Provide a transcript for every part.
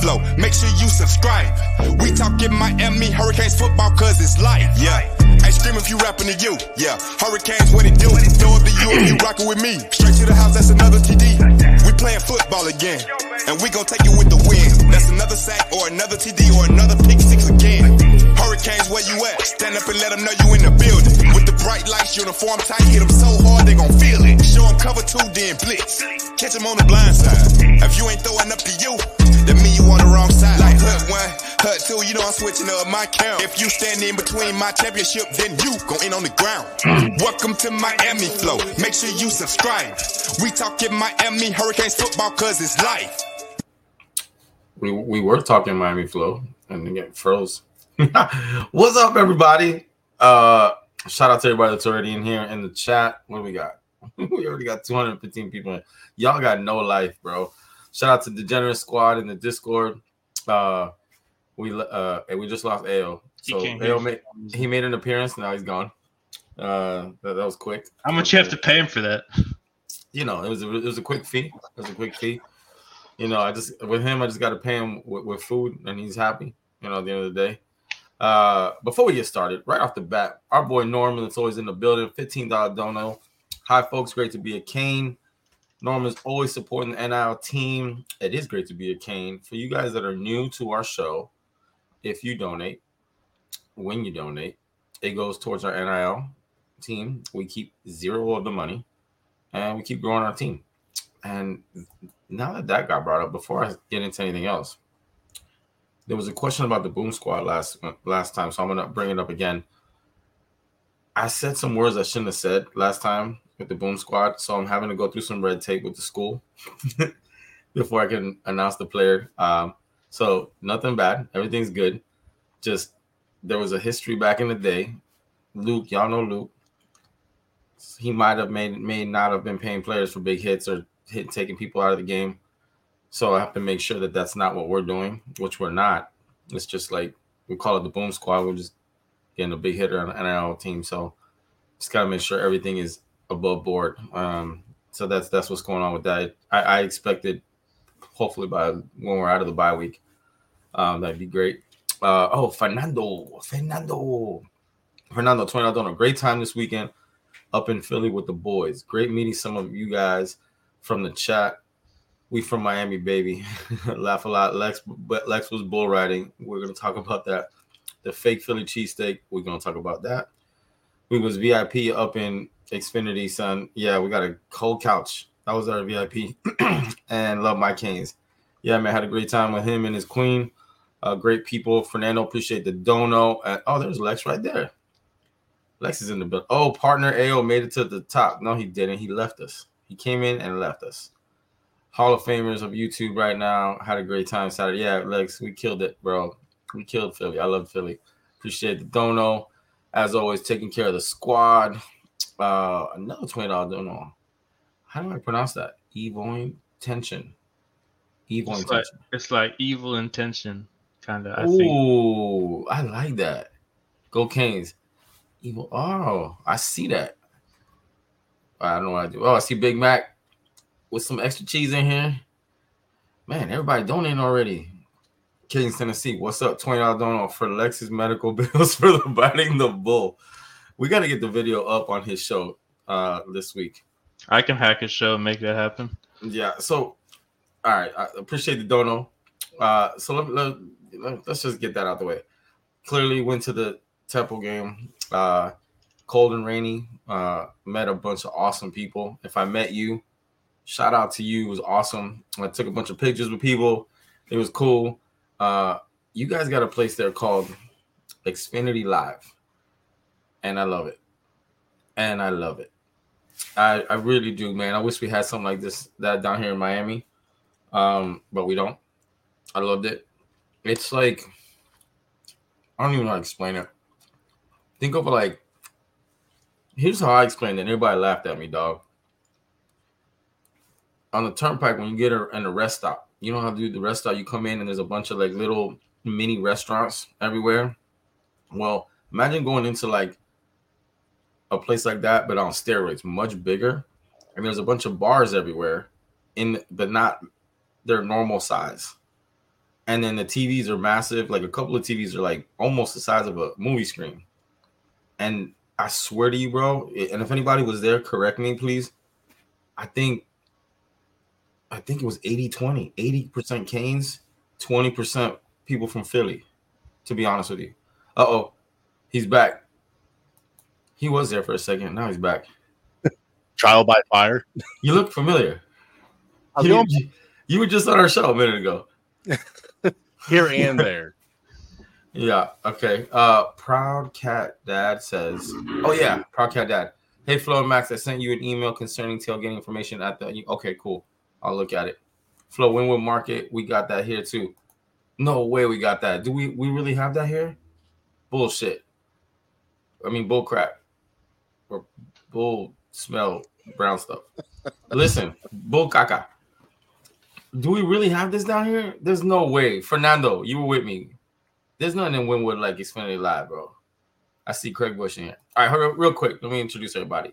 flow. Make sure you subscribe. We talking Miami Hurricanes football cause it's life. Yeah. Hey, scream if you rapping to you. Yeah. Hurricanes, what it do? Throw up the U if you rockin' with me. Straight to the house, that's another TD. We playing football again. And we gon' take you with the win. That's another sack or another TD or another pick six again. Hurricanes, where you at? Stand up and let them know you in the building. With the bright lights, uniform tight, hit them so hard they gon' feel it. Show them cover two, then blitz. Catch them on the blind side. If you ain't throwing up to you, that mean you on the wrong side. Like hut one, hut two, you know I'm switching up my count. If you stand in between my championship, then you gon' in on the ground. Welcome to Miami Flo. Make sure you subscribe. We talking Miami Hurricanes football cause it's life. We, we were talking Miami Flo and then get froze. What's up, everybody? Uh, shout out to everybody that's already in here in the chat. What do we got? we already got 215 people. In. Y'all got no life, bro. Shout out to Degenerate Squad in the Discord. Uh, we uh, and we just lost Ao. So Ao made, he made an appearance. Now he's gone. Uh, that, that was quick. How much you have to pay him for that? You know, it was a, it was a quick fee. It was a quick fee. You know, I just with him, I just got to pay him with, with food, and he's happy. You know, at the end of the day. Uh, before we get started, right off the bat, our boy Norman that's always in the building, $15 dono. Hi, folks. Great to be a Norman's always supporting the NIL team. It is great to be a Cane. For you guys that are new to our show, if you donate, when you donate, it goes towards our NIL team. We keep zero of the money and we keep growing our team. And now that that got brought up, before I get into anything else, there was a question about the boom squad last last time, so I'm gonna bring it up again. I said some words I shouldn't have said last time with the boom squad, so I'm having to go through some red tape with the school before I can announce the player. Um, so nothing bad, everything's good. Just there was a history back in the day. Luke, y'all know Luke. He might have made may not have been paying players for big hits or hit, taking people out of the game. So I have to make sure that that's not what we're doing, which we're not. It's just like we call it the boom squad. We're just getting a big hitter on our team. So just gotta make sure everything is above board. Um, so that's that's what's going on with that. I, I expected hopefully by when we're out of the bye week, um, that'd be great. Uh, oh, Fernando, Fernando, Fernando, twenty out on a great time this weekend up in Philly with the boys. Great meeting some of you guys from the chat. We from Miami, baby. Laugh a lot. Lex, Lex was bull riding. We're gonna talk about that. The fake Philly cheesesteak. We're gonna talk about that. We was VIP up in Xfinity, son. Yeah, we got a cold couch. That was our VIP. and love my Canes. Yeah, man, had a great time with him and his queen. Uh, great people. Fernando, appreciate the dono. And, oh, there's Lex right there. Lex is in the building. Oh, partner AO made it to the top. No, he didn't. He left us. He came in and left us. Hall of Famers of YouTube right now. Had a great time Saturday. Yeah, Lex, we killed it, bro. We killed Philly. I love Philly. Appreciate the dono. As always, taking care of the squad. Uh, another twenty dollar dono. How do I pronounce that? Evil intention. Evil it's intention. Like, it's like evil intention, kind of. Ooh, I like that. Go Canes. Evil. Oh, I see that. I don't know what I do. Oh, I see Big Mac with some extra cheese in here. Man, everybody donating already. Kings, Tennessee. What's up? $20 donut for Lex's medical bills for the biting the bull. We got to get the video up on his show uh this week. I can hack his show and make that happen. Yeah. So, all right. I appreciate the dono. Uh, so let, let, let, us just get that out the way. Clearly went to the Temple game. Uh, cold and rainy. Uh, met a bunch of awesome people. If I met you, shout out to you. It was awesome. I took a bunch of pictures with people. It was cool. Uh, you guys got a place there called Xfinity Live, and I love it. And I love it. I, I really do, man. I wish we had something like this that down here in Miami, um, but we don't. I loved it. It's like I don't even know how to explain it. Think of like here's how I explained it. Everybody laughed at me, dog. On the turnpike, when you get in a rest stop, you know how to do the rest stop. You come in and there's a bunch of like little mini restaurants everywhere. Well, imagine going into like a place like that, but on steroids, much bigger. And there's a bunch of bars everywhere, in but not their normal size. and then the TVs are massive. Like a couple of TVs are like almost the size of a movie screen. And I swear to you, bro, and if anybody was there, correct me, please. I think I think it was 80-20, 80% Canes, 20% people from Philly, to be honest with you. Uh-oh, he's back. He was there for a second. Now he's back. Trial by fire. You look familiar. You, you were just on our show a minute ago. Here and there. Yeah. Okay. Uh, Proud Cat Dad says, "Oh yeah, Proud Cat Dad. Hey Flo and Max, I sent you an email concerning tailgating information at the. Okay, cool. I'll look at it. Flo Wynwood Market, we got that here too. No way, we got that. Do we? We really have that here? Bullshit. I mean, bull crap. Or bull smell brown stuff. Listen, bull caca. Do we really have this down here? There's no way. Fernando, you were with me. There's nothing in Wynwood like Xfinity Live, bro. I see Craig Bush in here. All right, real quick. Let me introduce everybody.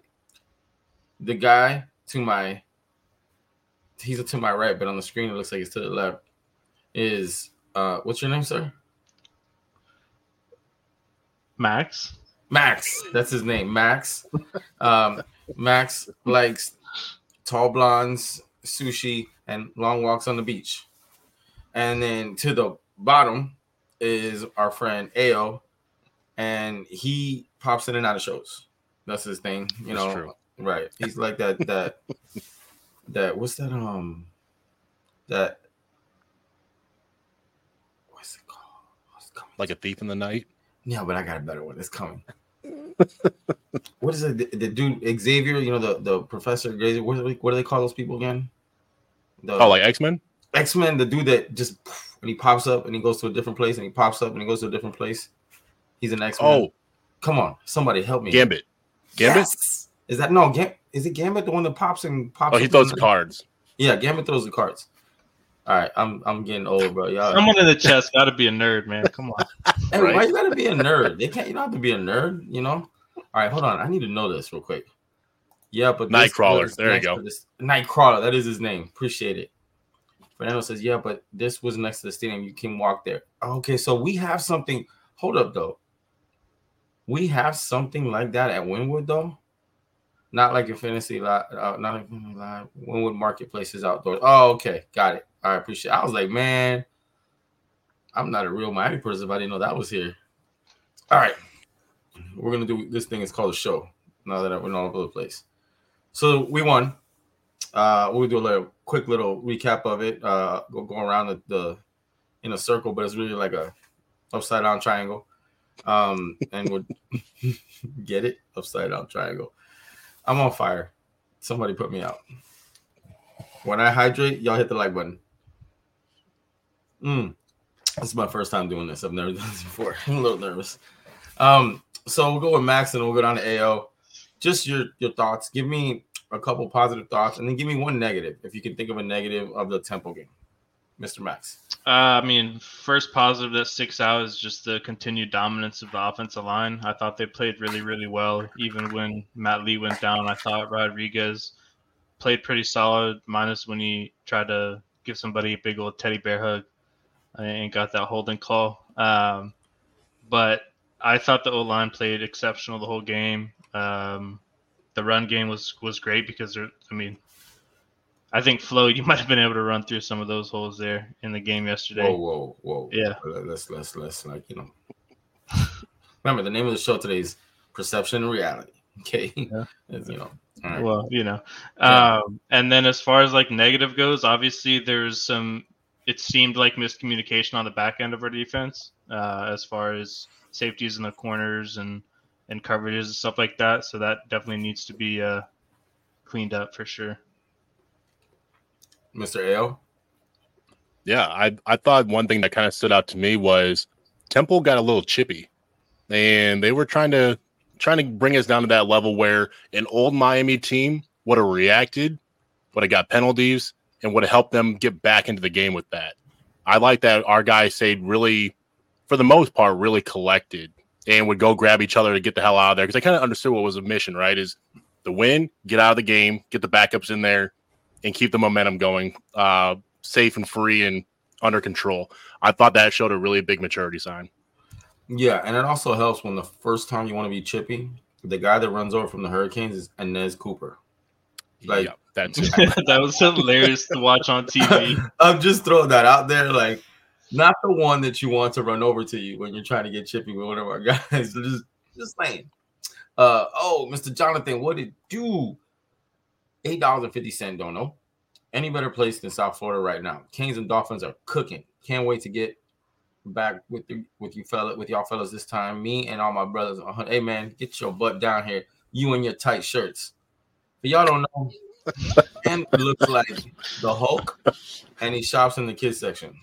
The guy to my, he's to my right, but on the screen it looks like he's to the left. Is uh, what's your name, sir? Max. Max. That's his name, Max. Um, Max likes tall blondes, sushi, and long walks on the beach. And then to the bottom is our friend Ao, and he pops in and out of shows. That's his thing, you know. True. Right. He's like that that that what's that um that what's it called? What's it like a thief in the night? Yeah, but I got a better one. It's coming. What is it? The, the, dude Xavier, you know the the professor Xavier. What, what do they call those people again? The, oh, like X Men. X Men, the dude that just and he pops up and he goes to a different place and he pops up and he goes to a different place. He's an X Men. Oh, come on, somebody help me. Gambit. Gambit. Yes. Is that no? Gam- is it Gambit the one that pops and pops? Oh, he throws the cards. Yeah, Gambit throws the cards. All right, I'm I'm getting old, bro. Y'all. Someone in the chest got to be a nerd, man. Come on. hey, right? why you got to be a nerd? They can't. You don't have to be a nerd. You know. All right, hold on. I need to know this real quick. Yeah, but Nightcrawler. There you go. Nightcrawler. That is his name. Appreciate it. Fernando says, "Yeah, but this was next to the stadium. You can walk there." Okay, so we have something. Hold up, though. We have something like that at Wynwood, though. Not like your fantasy live, uh, not like live. Wynwood Marketplace is outdoors. Oh, okay, got it. I appreciate. I was like, man, I'm not a real Miami person if I didn't know that was here. All right, we're gonna do this thing. It's called a show. Now that we're all over the place, so we won. Uh, we'll do a little quick little recap of it. Uh, go go around the, the in a circle, but it's really like a upside down triangle. Um, and we'll get it upside down triangle. I'm on fire. Somebody put me out. When I hydrate, y'all hit the like button. Mm. This is my first time doing this. I've never done this before. I'm a little nervous. Um, so we'll go with Max and we'll go down to AO. Just your your thoughts. Give me a couple positive thoughts and then give me one negative if you can think of a negative of the Temple game. Mr. Max. Uh, I mean, first positive that sticks out is just the continued dominance of the offensive line. I thought they played really, really well. Even when Matt Lee went down, I thought Rodriguez played pretty solid, minus when he tried to give somebody a big old teddy bear hug and got that holding call. Um, but I thought the O line played exceptional the whole game. Um, the run game was was great because there, I mean, I think Flo, you might have been able to run through some of those holes there in the game yesterday. Whoa, whoa, whoa! Yeah, let's let's let's like you know. Remember, the name of the show today is Perception and Reality. Okay, yeah. you know. Right. Well, you know, um, and then as far as like negative goes, obviously there's some it seemed like miscommunication on the back end of our defense uh, as far as safeties in the corners and and coverages and stuff like that. So that definitely needs to be uh, cleaned up for sure. Mr. Ao. Yeah, I I thought one thing that kind of stood out to me was Temple got a little chippy, and they were trying to trying to bring us down to that level where an old Miami team would have reacted, would have got penalties, and would have helped them get back into the game with that. I like that our guys stayed really, for the most part, really collected and would go grab each other to get the hell out of there because I kind of understood what was the mission, right? Is the win, get out of the game, get the backups in there, and keep the momentum going, uh, safe and free, and under control. I thought that showed a really big maturity sign. Yeah, and it also helps when the first time you want to be chippy, the guy that runs over from the Hurricanes is Anez Cooper. Like yeah, that's that was hilarious to watch on TV. I'm just throwing that out there, like not the one that you want to run over to you when you're trying to get chippy with one of our guys. just just saying. Uh oh, Mr. Jonathan, what did do? Eight dollars and fifty cent. Don't know any better place than South Florida right now. Kings and Dolphins are cooking. Can't wait to get back with the, with you fella with y'all fellas this time. Me and all my brothers. Hey man, get your butt down here. You and your tight shirts. But y'all don't know. and looks like the Hulk, and he shops in the kids section.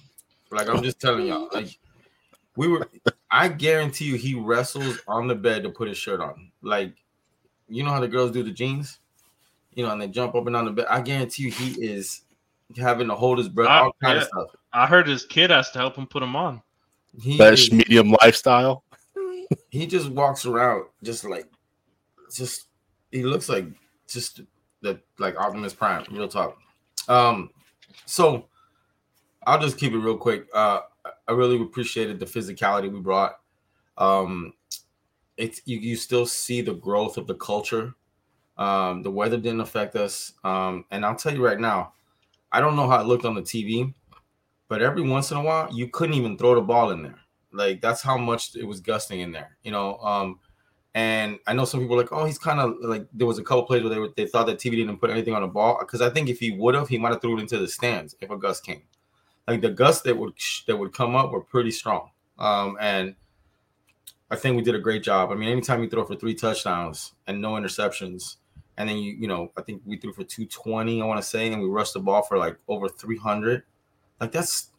Like I'm just telling y'all, like we were. I guarantee you, he wrestles on the bed to put his shirt on. Like you know how the girls do the jeans, you know, and they jump up and down the bed. I guarantee you, he is having to hold his breath, I- all kind yeah. of stuff. I heard his kid has to help him put him on. He Best is- medium lifestyle. he just walks around just like just he looks like just the like Optimus Prime, real talk. Um so I'll just keep it real quick. Uh I really appreciated the physicality we brought. Um it's you, you still see the growth of the culture. Um the weather didn't affect us. Um and I'll tell you right now, I don't know how it looked on the TV, but every once in a while you couldn't even throw the ball in there. Like that's how much it was gusting in there, you know. Um, and I know some people are like, oh, he's kind of like there was a couple plays where they were, they thought that TV didn't put anything on the ball because I think if he would have, he might have threw it into the stands if a gust came. Like the gusts that would that would come up were pretty strong. Um, and I think we did a great job. I mean, anytime you throw for three touchdowns and no interceptions, and then you you know I think we threw for two twenty, I want to say, and we rushed the ball for like over three hundred. Like that's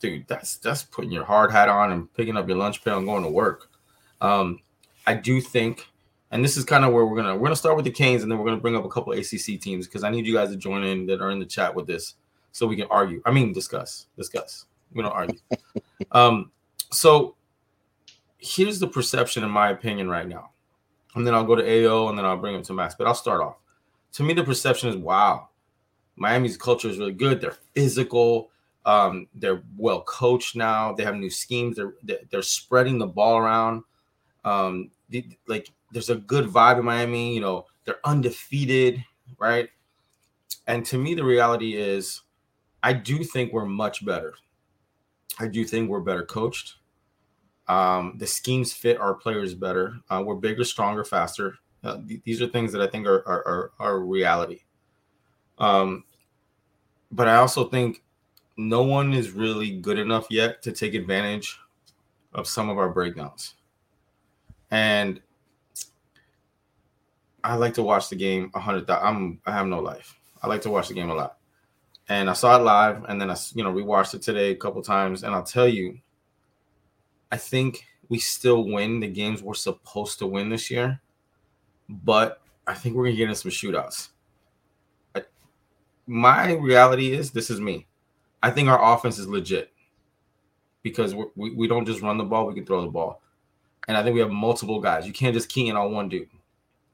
dude, that's that's putting your hard hat on and picking up your lunch pail and going to work. Um, I do think, and this is kind of where we're gonna we're gonna start with the Canes, and then we're gonna bring up a couple ACC teams because I need you guys to join in that are in the chat with this, so we can argue. I mean, discuss, discuss. We don't argue. um, so here's the perception, in my opinion, right now, and then I'll go to AO, and then I'll bring it to Max. But I'll start off. To me, the perception is wow, Miami's culture is really good. They're physical. Um, they're well coached now. They have new schemes. They're they're, spreading the ball around. Um, like there's a good vibe in Miami. You know, they're undefeated, right? And to me, the reality is, I do think we're much better. I do think we're better coached. Um, the schemes fit our players better. Uh, we're bigger, stronger, faster. Uh, th- these are things that I think are are, are, are reality. Um, but I also think no one is really good enough yet to take advantage of some of our breakdowns. And I like to watch the game a hundred. I'm I have no life. I like to watch the game a lot, and I saw it live, and then I you know rewatched it today a couple times, and I'll tell you, I think we still win the games we're supposed to win this year, but I think we're gonna get in some shootouts. I- My reality is this is me. I think our offense is legit because we we don't just run the ball; we can throw the ball, and I think we have multiple guys. You can't just key in on one dude.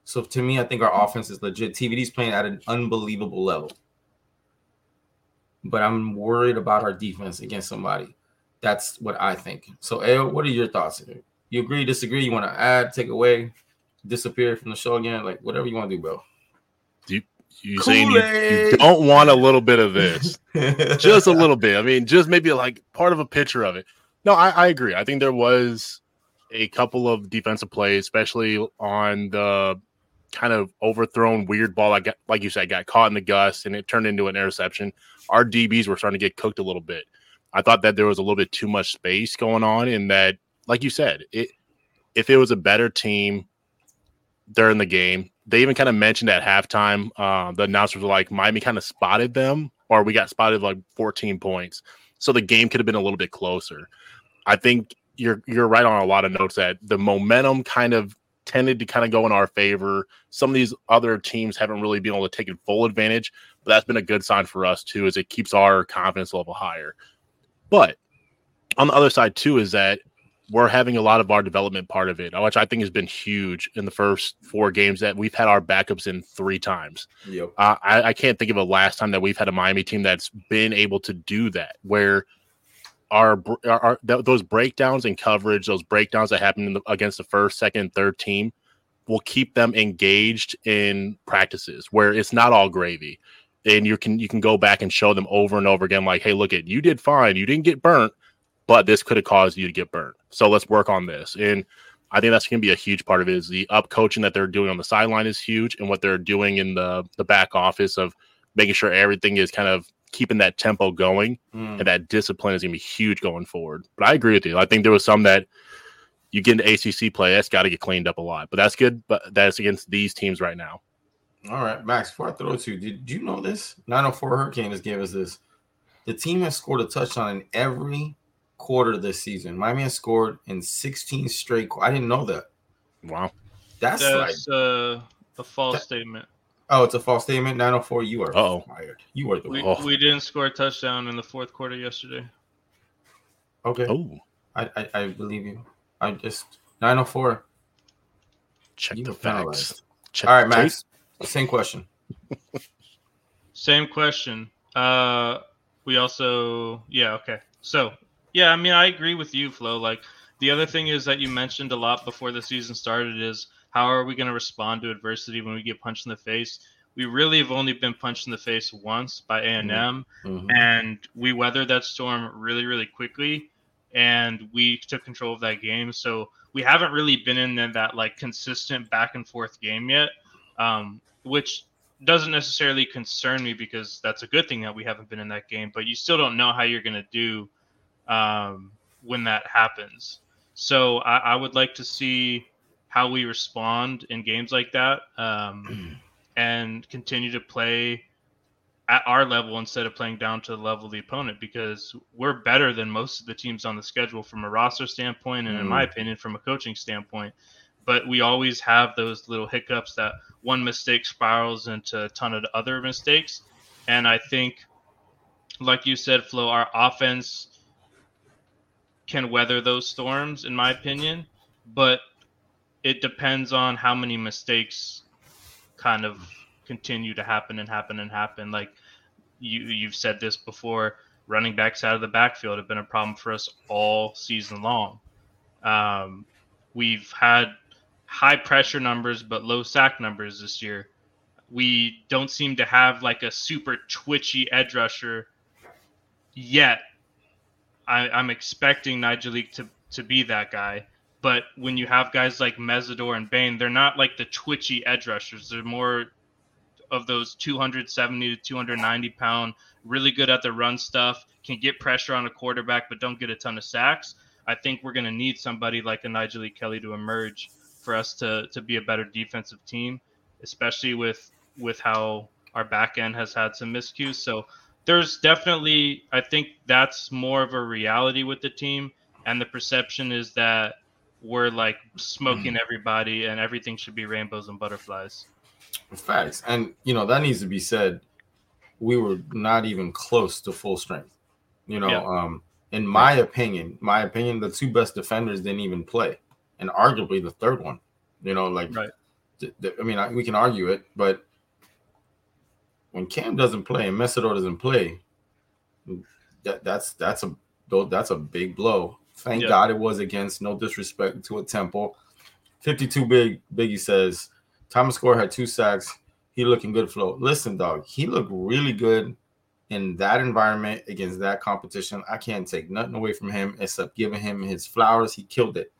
So to me, I think our offense is legit. TVD's playing at an unbelievable level, but I'm worried about our defense against somebody. That's what I think. So, Ayo, what are your thoughts? You agree, disagree? You want to add, take away, disappear from the show again? Like whatever you want to do, bro. You saying you, you don't want a little bit of this, just a little bit. I mean, just maybe like part of a picture of it. No, I, I agree. I think there was a couple of defensive plays, especially on the kind of overthrown weird ball. I got, like you said, got caught in the gust and it turned into an interception. Our DBs were starting to get cooked a little bit. I thought that there was a little bit too much space going on, in that, like you said, it if it was a better team during the game, they even kind of mentioned at halftime, uh, the announcers were like, Miami kind of spotted them, or we got spotted like 14 points. So the game could have been a little bit closer. I think you're you're right on a lot of notes that the momentum kind of tended to kind of go in our favor. Some of these other teams haven't really been able to take it full advantage, but that's been a good sign for us too, as it keeps our confidence level higher. But on the other side too, is that we're having a lot of our development part of it, which I think has been huge in the first four games that we've had our backups in three times. Yep. Uh, I, I can't think of a last time that we've had a Miami team that's been able to do that, where our, our, th- those breakdowns and coverage, those breakdowns that happen the, against the first, second, third team, will keep them engaged in practices where it's not all gravy, and you can you can go back and show them over and over again, like, hey, look at you did fine, you didn't get burnt, but this could have caused you to get burnt. So let's work on this. And I think that's going to be a huge part of it. Is the up coaching that they're doing on the sideline is huge, and what they're doing in the the back office of making sure everything is kind of keeping that tempo going Mm. and that discipline is going to be huge going forward. But I agree with you. I think there was some that you get into ACC play, that's got to get cleaned up a lot. But that's good. But that's against these teams right now. All right, Max. Before I throw it to you, did you know this? 904 Hurricane just gave us this. The team has scored a touchdown in every quarter this season. Miami has scored in 16 straight. qu- I didn't know that. Wow. That's, like uh, a false That- statement. Oh, it's a false statement. 904, you are Uh-oh. fired. You are the We, Oh. we didn't score a touchdown in the fourth quarter yesterday. okay. Oh, I, I I believe you. I just 904. check You the facts. Check All right, the tape. Max. Same question. Same question. Uh, we also, yeah, okay. So, yeah, I mean, I agree with you, Flo. Like, the other thing is that you mentioned a lot before the season started is how are we going to respond to adversity when we get punched in the face? We really have only been punched in the face once by A&M, Mhm. and we weathered that storm really, really quickly, and we took control of that game. So we haven't really been in that, that like consistent back and forth game yet, um, which doesn't necessarily concern me because that's a good thing that we haven't been in that game. But you still don't know how you're going to do um, when that happens. So I, I would like to see how we respond in games like that um, and continue to play at our level instead of playing down to the level of the opponent because we're better than most of the teams on the schedule from a roster standpoint and in my opinion from a coaching standpoint. But we always have those little hiccups that one mistake spirals into a ton of other mistakes. And i think like you said flo our offense can weather those storms in my opinion. But it depends on how many mistakes kind of continue to happen and happen and happen. Like you you've said this before, running backs out of the backfield have been a problem for us all season long. Um, we've had high pressure numbers but low sack numbers this year. We don't seem to have like a super twitchy edge rusher yet. I, I'm expecting Nyjalik to to be that guy. But when you have guys like Mesidor and Bain, they're not like the twitchy edge rushers. They're more of those 270 to 290 pound, really good at the run stuff, can get pressure on a quarterback, but don't get a ton of sacks. I think we're going to need somebody like a Nyjalik Kelly to emerge for us to to be a better defensive team, especially with with how our back end has had some miscues. So there's definitely, I think that's more of a reality with the team, and the perception is that we're like smoking everybody and everything should be rainbows and butterflies. Facts. And you know, that needs to be said. We were not even close to full strength. You know, Yeah. um, in my opinion, my opinion, the two best defenders didn't even play. And arguably the third one. You know, like Right. th- th- I mean, I, we can argue it, but when Cam doesn't play and Mesidor doesn't play, that that's that's a that's a big blow. Thank Yeah. God it was against no disrespect to a temple. 52 big Biggie says Thomas Gore had two sacks. He looking good Flo. Listen, dog, he looked really good in that environment against that competition. I can't take nothing away from him except giving him his flowers. He killed it.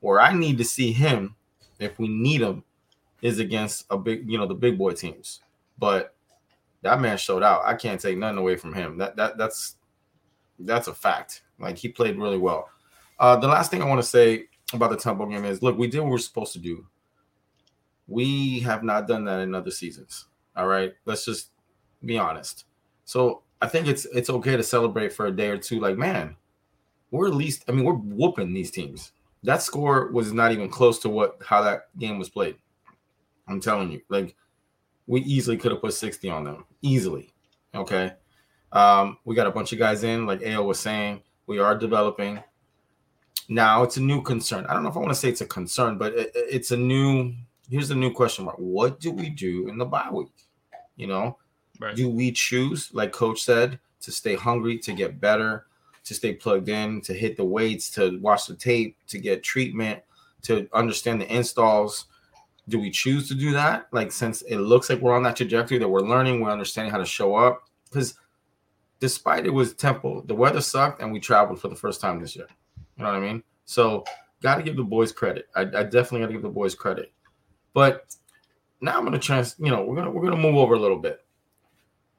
Where I need to see him, if we need him, is against a big, you know, the big boy teams. But that man showed out. I can't take nothing away from him. That that that's that's a fact. Like he played really well. Uh, the last thing I want to say about the Temple game is, look, we did what we're supposed to do. We have not done that in other seasons. All right, let's just be honest. So I think it's it's okay to celebrate for a day or two. Like, man, we're at least. I mean, we're whooping these teams. That score was not even close to what how that game was played. I'm telling you, like, we easily could have put 60 on them. Easily. Okay. Um, we got a bunch of guys in, like AO was saying. We are developing. Now it's a new concern. I don't know if I want to say it's a concern, but it, it's a new. Here's the new question mark: What do we do in the bye week? You know, right. do we choose, like Coach said, to stay hungry, to get better, to stay plugged in, to hit the weights, to watch the tape, to get treatment, to understand the installs? Do we choose to do that? Like, since it looks like we're on that trajectory that we're learning, we're understanding how to show up. Because despite it was Temple, the weather sucked and we traveled for the first time this year. You know what I mean? So got to give the boys credit. I, I definitely got to give the boys credit. But now I'm gonna trans. You know, we're gonna we're gonna move over a little bit.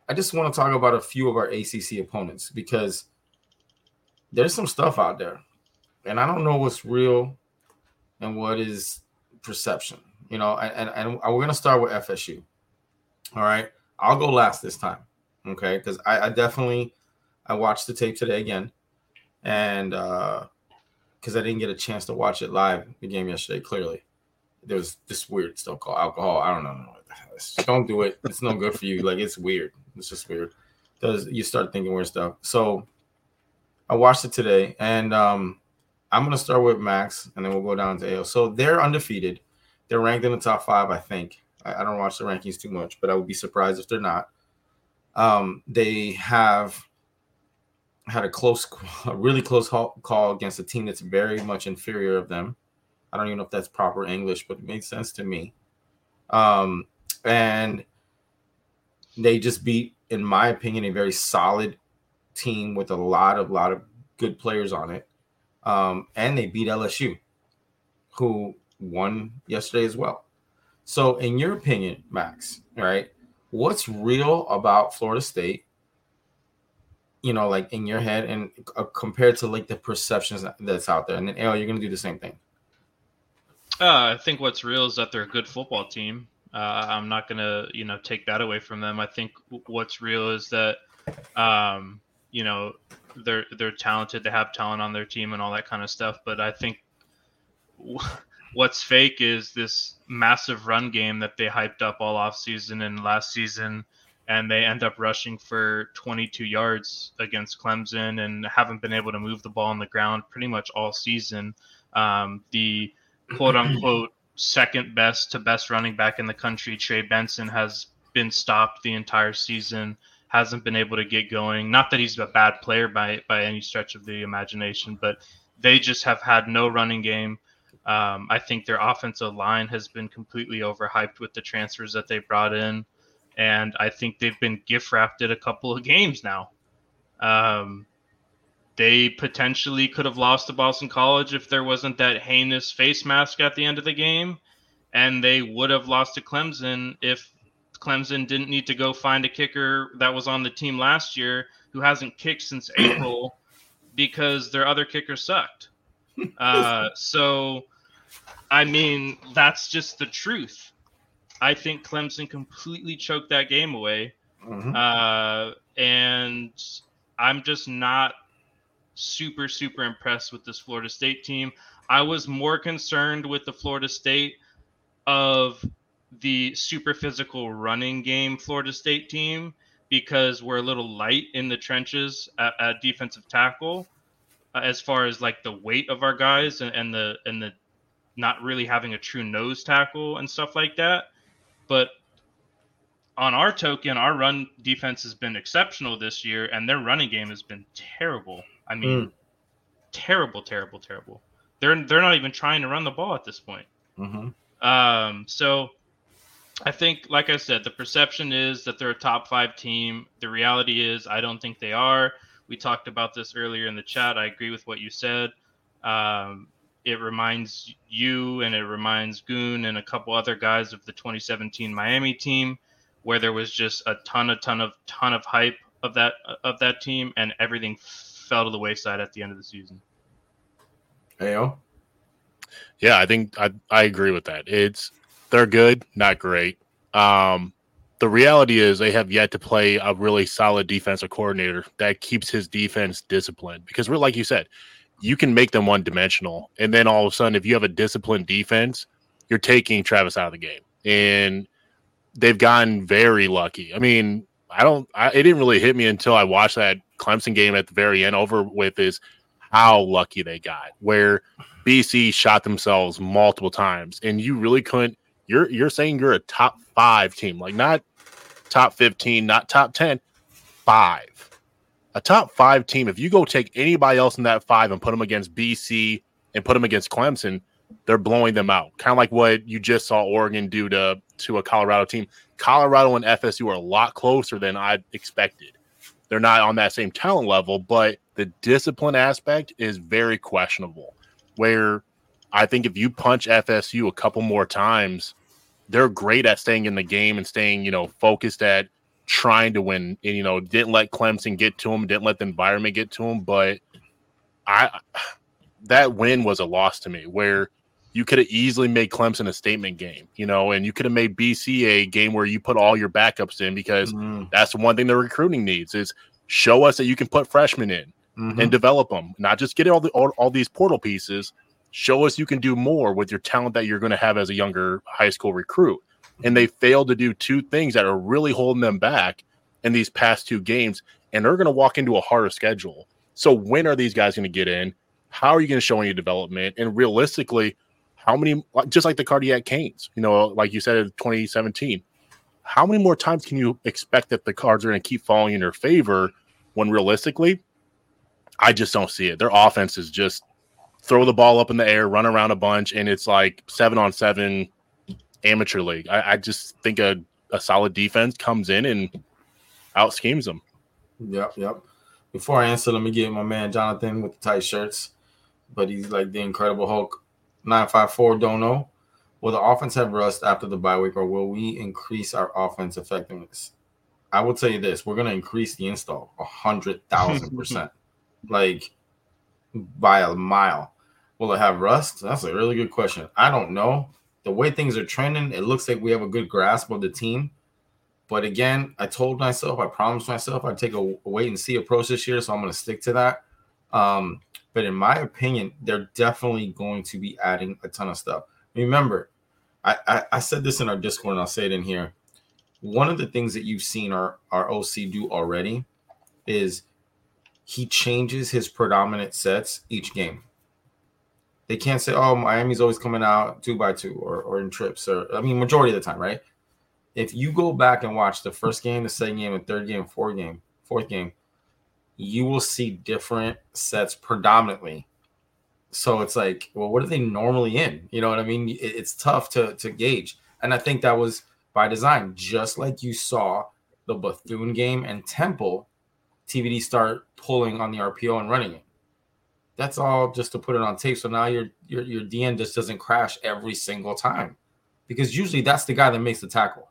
I just want to talk about a few of our ACC opponents because there's some stuff out there, and I don't know what's real and what is perception. You know, and and, and we're gonna start with FSU. All right, I'll go last this time. Okay, because I, I definitely I watched the tape today again, and uh because I didn't get a chance to watch it live the game yesterday. Clearly, there was this weird stuff called alcohol. I don't know. Don't do it. It's no good for you. Like it's weird. It's just weird. Does you start thinking weird stuff? So I watched it today, and um, I'm gonna start with Max, and then we'll go down to AO. So they're undefeated. They're ranked in the top five, I think. I, I don't watch the rankings too much, but I would be surprised if they're not. Um, they have had a close, a really close call against a team that's very much inferior of them. I don't even know if that's proper English, but it made sense to me. Um, and they just beat, in my opinion, a very solid team with a lot of lot of good players on it. Um, and they beat LSU, who won yesterday as well. So, in your opinion, Max, right? What's real about Florida State? You know, like in your head and uh, compared to like the perceptions that's out there. And then, Al, you're going to do the same thing. Uh, I think what's real is that they're a good football team. Uh, I'm not going to, you know, take that away from them. I think what's real is that, um, you know, they're they're talented. They have talent on their team and all that kind of stuff. But I think what's fake is this massive run game that they hyped up all off season and last season and they end up rushing for 22 yards against Clemson and haven't been able to move the ball on the ground pretty much all season. Um, the quote unquote second best to best running back in the country, Trey Benson, has been stopped the entire season. Hasn't been able to get going. Not that he's a bad player by by any stretch of the imagination, but they just have had no running game. Um, I think their offensive line has been completely overhyped with the transfers that they brought in and I think they've been gift wrapped at a couple of games now. Um, they potentially could have lost to Boston College if there wasn't that heinous face mask at the end of the game, and they would have lost to Clemson if Clemson didn't need to go find a kicker that was on the team last year who hasn't kicked since April because their other kicker sucked. Uh, so, I mean, that's just the truth. I think Clemson completely choked that game away. Mm-hmm. Uh, and I'm just not super, super impressed with this Florida State team. I was more concerned with the Florida State of the super physical running game Florida State team because we're a little light in the trenches at, at defensive tackle uh, as far as like the weight of our guys and, and the and the not really having a true nose tackle and stuff like that. But on our token, our run defense has been exceptional this year, and their running game has been terrible. I mean, mm. terrible, terrible, terrible. They're they're not even trying to run the ball at this point. Mm-hmm. Um, so I think, like I said, the perception is that they're a top five team. The reality is, I don't think they are. We talked about this earlier in the chat. I agree with what you said. Um, it reminds you and it reminds Goon and a couple other guys of the 2017 Miami team, where there was just a ton, a ton of, ton of hype of that of that team, and everything fell to the wayside at the end of the season. Ayo. Yeah, I think I I agree with that. It's they're good, not great. Um, the reality is they have yet to play a really solid defensive coordinator that keeps his defense disciplined because we're like you said, you can make them one dimensional. And then all of a sudden, if you have a disciplined defense, you're taking Travis out of the game. And they've gotten very lucky. I mean, I don't, I, it didn't really hit me until I watched that Clemson game at the very end over with is how lucky they got. Where BC shot themselves multiple times, and you really couldn't. You're you're saying you're a top five team, like not top fifteen, not top ten, five. A top five team. If you go take anybody else in that five and put them against BC and put them against Clemson, they're blowing them out. Kind of like what you just saw Oregon do to to a Colorado team. Colorado and FSU are a lot closer than I expected. They're not on that same talent level, but the discipline aspect is very questionable. Where I think if you punch FSU a couple more times, they're great at staying in the game and staying, you know, focused at trying to win. And, you know, didn't let Clemson get to him, didn't let the environment get to him. But I, that win was a loss to me where you could have easily made Clemson a statement game, you know, and you could have made BC a game where you put all your backups in because mm-hmm. that's one thing the recruiting needs is show us that you can put freshmen in mm-hmm. and develop them, not just get all the all, all these portal pieces. Show us you can do more with your talent that you're going to have as a younger high school recruit. And they failed to do two things that are really holding them back in these past two games, and they're going to walk into a harder schedule. So when are these guys going to get in? How are you going to show any development? And realistically, how many, just like the cardiac canes, you know, like you said in 2017, how many more times can you expect that the cards are going to keep falling in your favor when realistically, I just don't see it. Their offense is just throw the ball up in the air, run around a bunch, and it's like seven on seven amateur league. I, I just think a, a solid defense comes in and out schemes them. Yep, yep. Before I answer, let me get my man Jonathan with the tight shirts, but he's like the Incredible Hulk 954 don't know. Will the offense have rust after the bye week, or will we increase our offense effectiveness? I will tell you this: we're going to increase the install a hundred thousand percent, like by a mile. Will it have rust? That's a really good question. I don't know. The way things are trending, it looks like we have a good grasp of the team. But again, I told myself, I promised myself I'd take a, a wait and see approach this year, so I'm going to stick to that. Um, but in my opinion, they're definitely going to be adding a ton of stuff. Remember, I, I, I said this in our Discord, and I'll say it in here. One of the things that you've seen our, our OC do already is he changes his predominant sets each game. They can't say, oh, Miami's always coming out two by two or, or in trips, or I mean, majority of the time, right? If you go back and watch the first game, the second game, the third game, fourth game, fourth game, you will see different sets predominantly. So it's like, well, what are they normally in? You know what I mean? It's tough to to gauge, and I think that was by design. Just like you saw the Bethune game and Temple, TVD start pulling on the RPO and running it. That's all just to put it on tape. So now your your your DN just doesn't crash every single time, because usually that's the guy that makes the tackle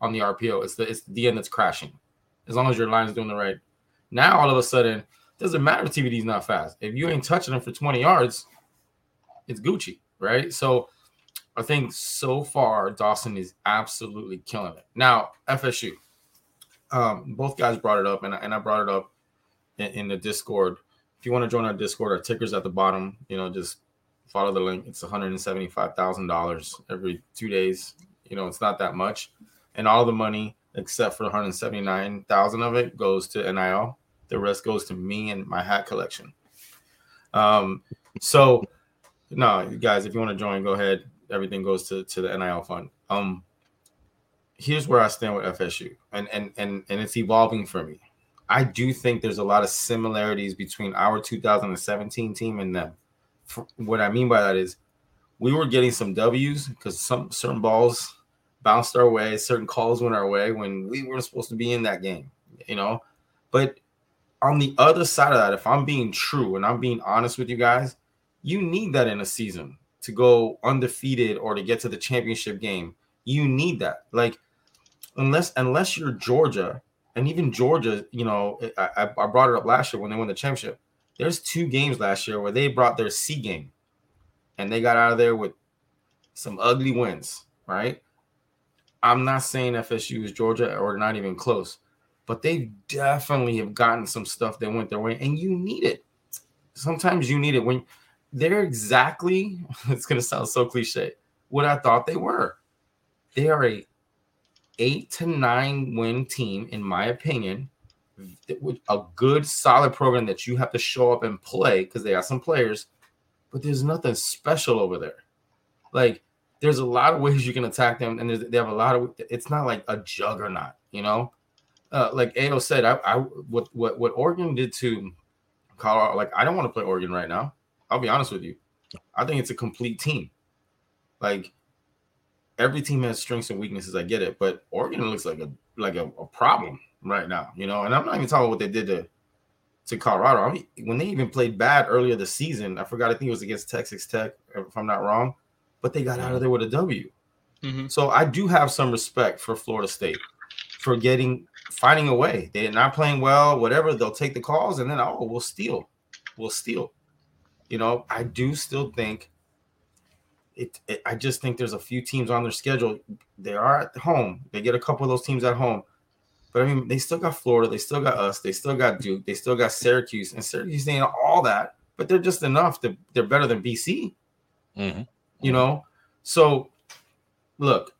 on the RPO. It's the it's the DN that's crashing, as long as your line is doing the right now all of a sudden, doesn't matter if TVD's not fast. If you ain't touching him for 20 yards, it's Gucci, right? So I think so far Dawson is absolutely killing it. Now FSU, um, both guys brought it up, and I, and I brought it up in, in the Discord. You want to join our Discord, our ticker's at the bottom. You know, just follow the link. It's one hundred and seventy-five thousand dollars every two days. You know, it's not that much, and all the money except for 179,000 of it goes to NIL. The rest goes to me and my hat collection. Um, so no, guys, if you want to join, go ahead. Everything goes to, to the NIL fund. Um, here's where I stand with FSU, and and and and it's evolving for me. I do think there's a lot of similarities between our 2017 team and them. For, what I mean by that is, we were getting some W's because some certain balls bounced our way, certain calls went our way when we weren't supposed to be in that game, you know. But on the other side of that, if I'm being true and I'm being honest with you guys, you need that in a season to go undefeated or to get to the championship game. You need that. Like, unless unless you're Georgia, and even Georgia, you know, I, I brought it up last year when they won the championship. There's two games last year where they brought their C game and they got out of there with some ugly wins, right? I'm not saying FSU is Georgia or not even close, but they definitely have gotten some stuff that went their way, and you need it. Sometimes you need it when they're exactly. It's gonna sound so cliche. What I thought they were. They are a eight to nine win team, in my opinion, a good solid program that you have to show up and play because they have some players, but there's nothing special over there. Like there's a lot of ways you can attack them, and they have a lot of. It's not like a juggernaut, you know. Uh, like Ao said, I, I what what what Oregon did to Colorado. Like I don't want to play Oregon right now. I'll be honest with you. I think it's a complete team. Like every team has strengths and weaknesses. I get it, but Oregon looks like a like a, a problem right now. You know, and I'm not even talking about what they did to to Colorado. I mean, when they even played bad earlier this season, I forgot. I think it was against Texas Tech, if I'm not wrong, but they got out of there with a W. Mm-hmm. So I do have some respect for Florida State for getting finding a way. They're not playing well, whatever. They'll take the calls and then oh, we'll steal, we'll steal. You know, I do still think it, it, I just think there's a few teams on their schedule. They are at home. They get a couple of those teams at home. But I mean, they still got Florida. They still got us. They still got Duke. They still got Syracuse. And Syracuse ain't all that, but they're just enough. To, they're better than BC. Mm-hmm. You know? So, look,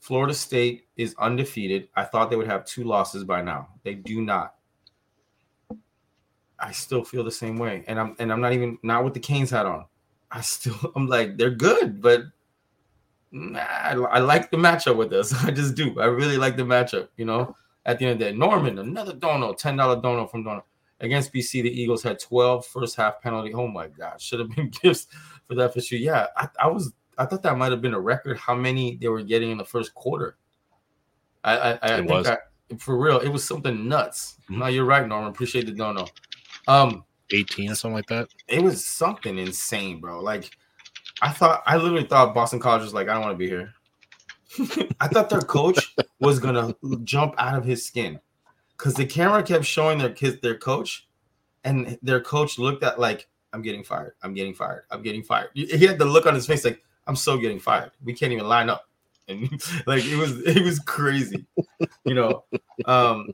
Florida State is undefeated. I thought they would have two losses by now. They do not. I still feel the same way. And I'm and I'm not even not with the Canes hat on. I still I'm like they're good, but nah, I, I, like the matchup with us. I just do. I really like the matchup. You know, at the end of the day, Norman, another dono, ten dollar dono from Dono against BC. The Eagles had 12 first half penalty. Oh my God, should have been gifts for that FSU. Yeah, I, I was. I thought that might have been a record. How many they were getting in the first quarter? I, I, I think was. I, for real, it was something nuts. Mm-hmm. No, you're right, Norman. Appreciate the dono. Um, 18 or something like that. It was something insane, bro. Like I thought I literally thought Boston College was like, I don't want to be here. I thought their coach was gonna jump out of his skin because the camera kept showing their kids their coach, and their coach looked at like, I'm getting fired, I'm getting fired, I'm getting fired. He had the look on his face like, I'm so getting fired. We can't even line up. And like it was it was crazy, you know. Um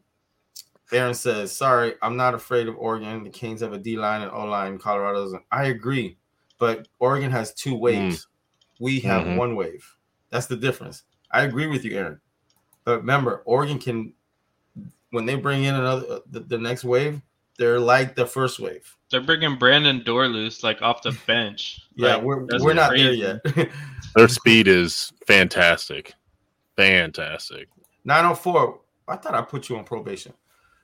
Aaron says, "Sorry, I'm not afraid of Oregon. The Canes have a D line and O line. Colorado doesn't. I agree, but Oregon has two waves. Mm. We have mm-hmm. one wave. That's the difference. I agree with you, Aaron. But remember, Oregon can when they bring in another uh, the, the next wave, they're like the first wave. They're bringing Brandon Dorlus like off the bench. yeah, like, we're we're not there yet. Their speed is fantastic, fantastic. 904. I thought I put you on probation.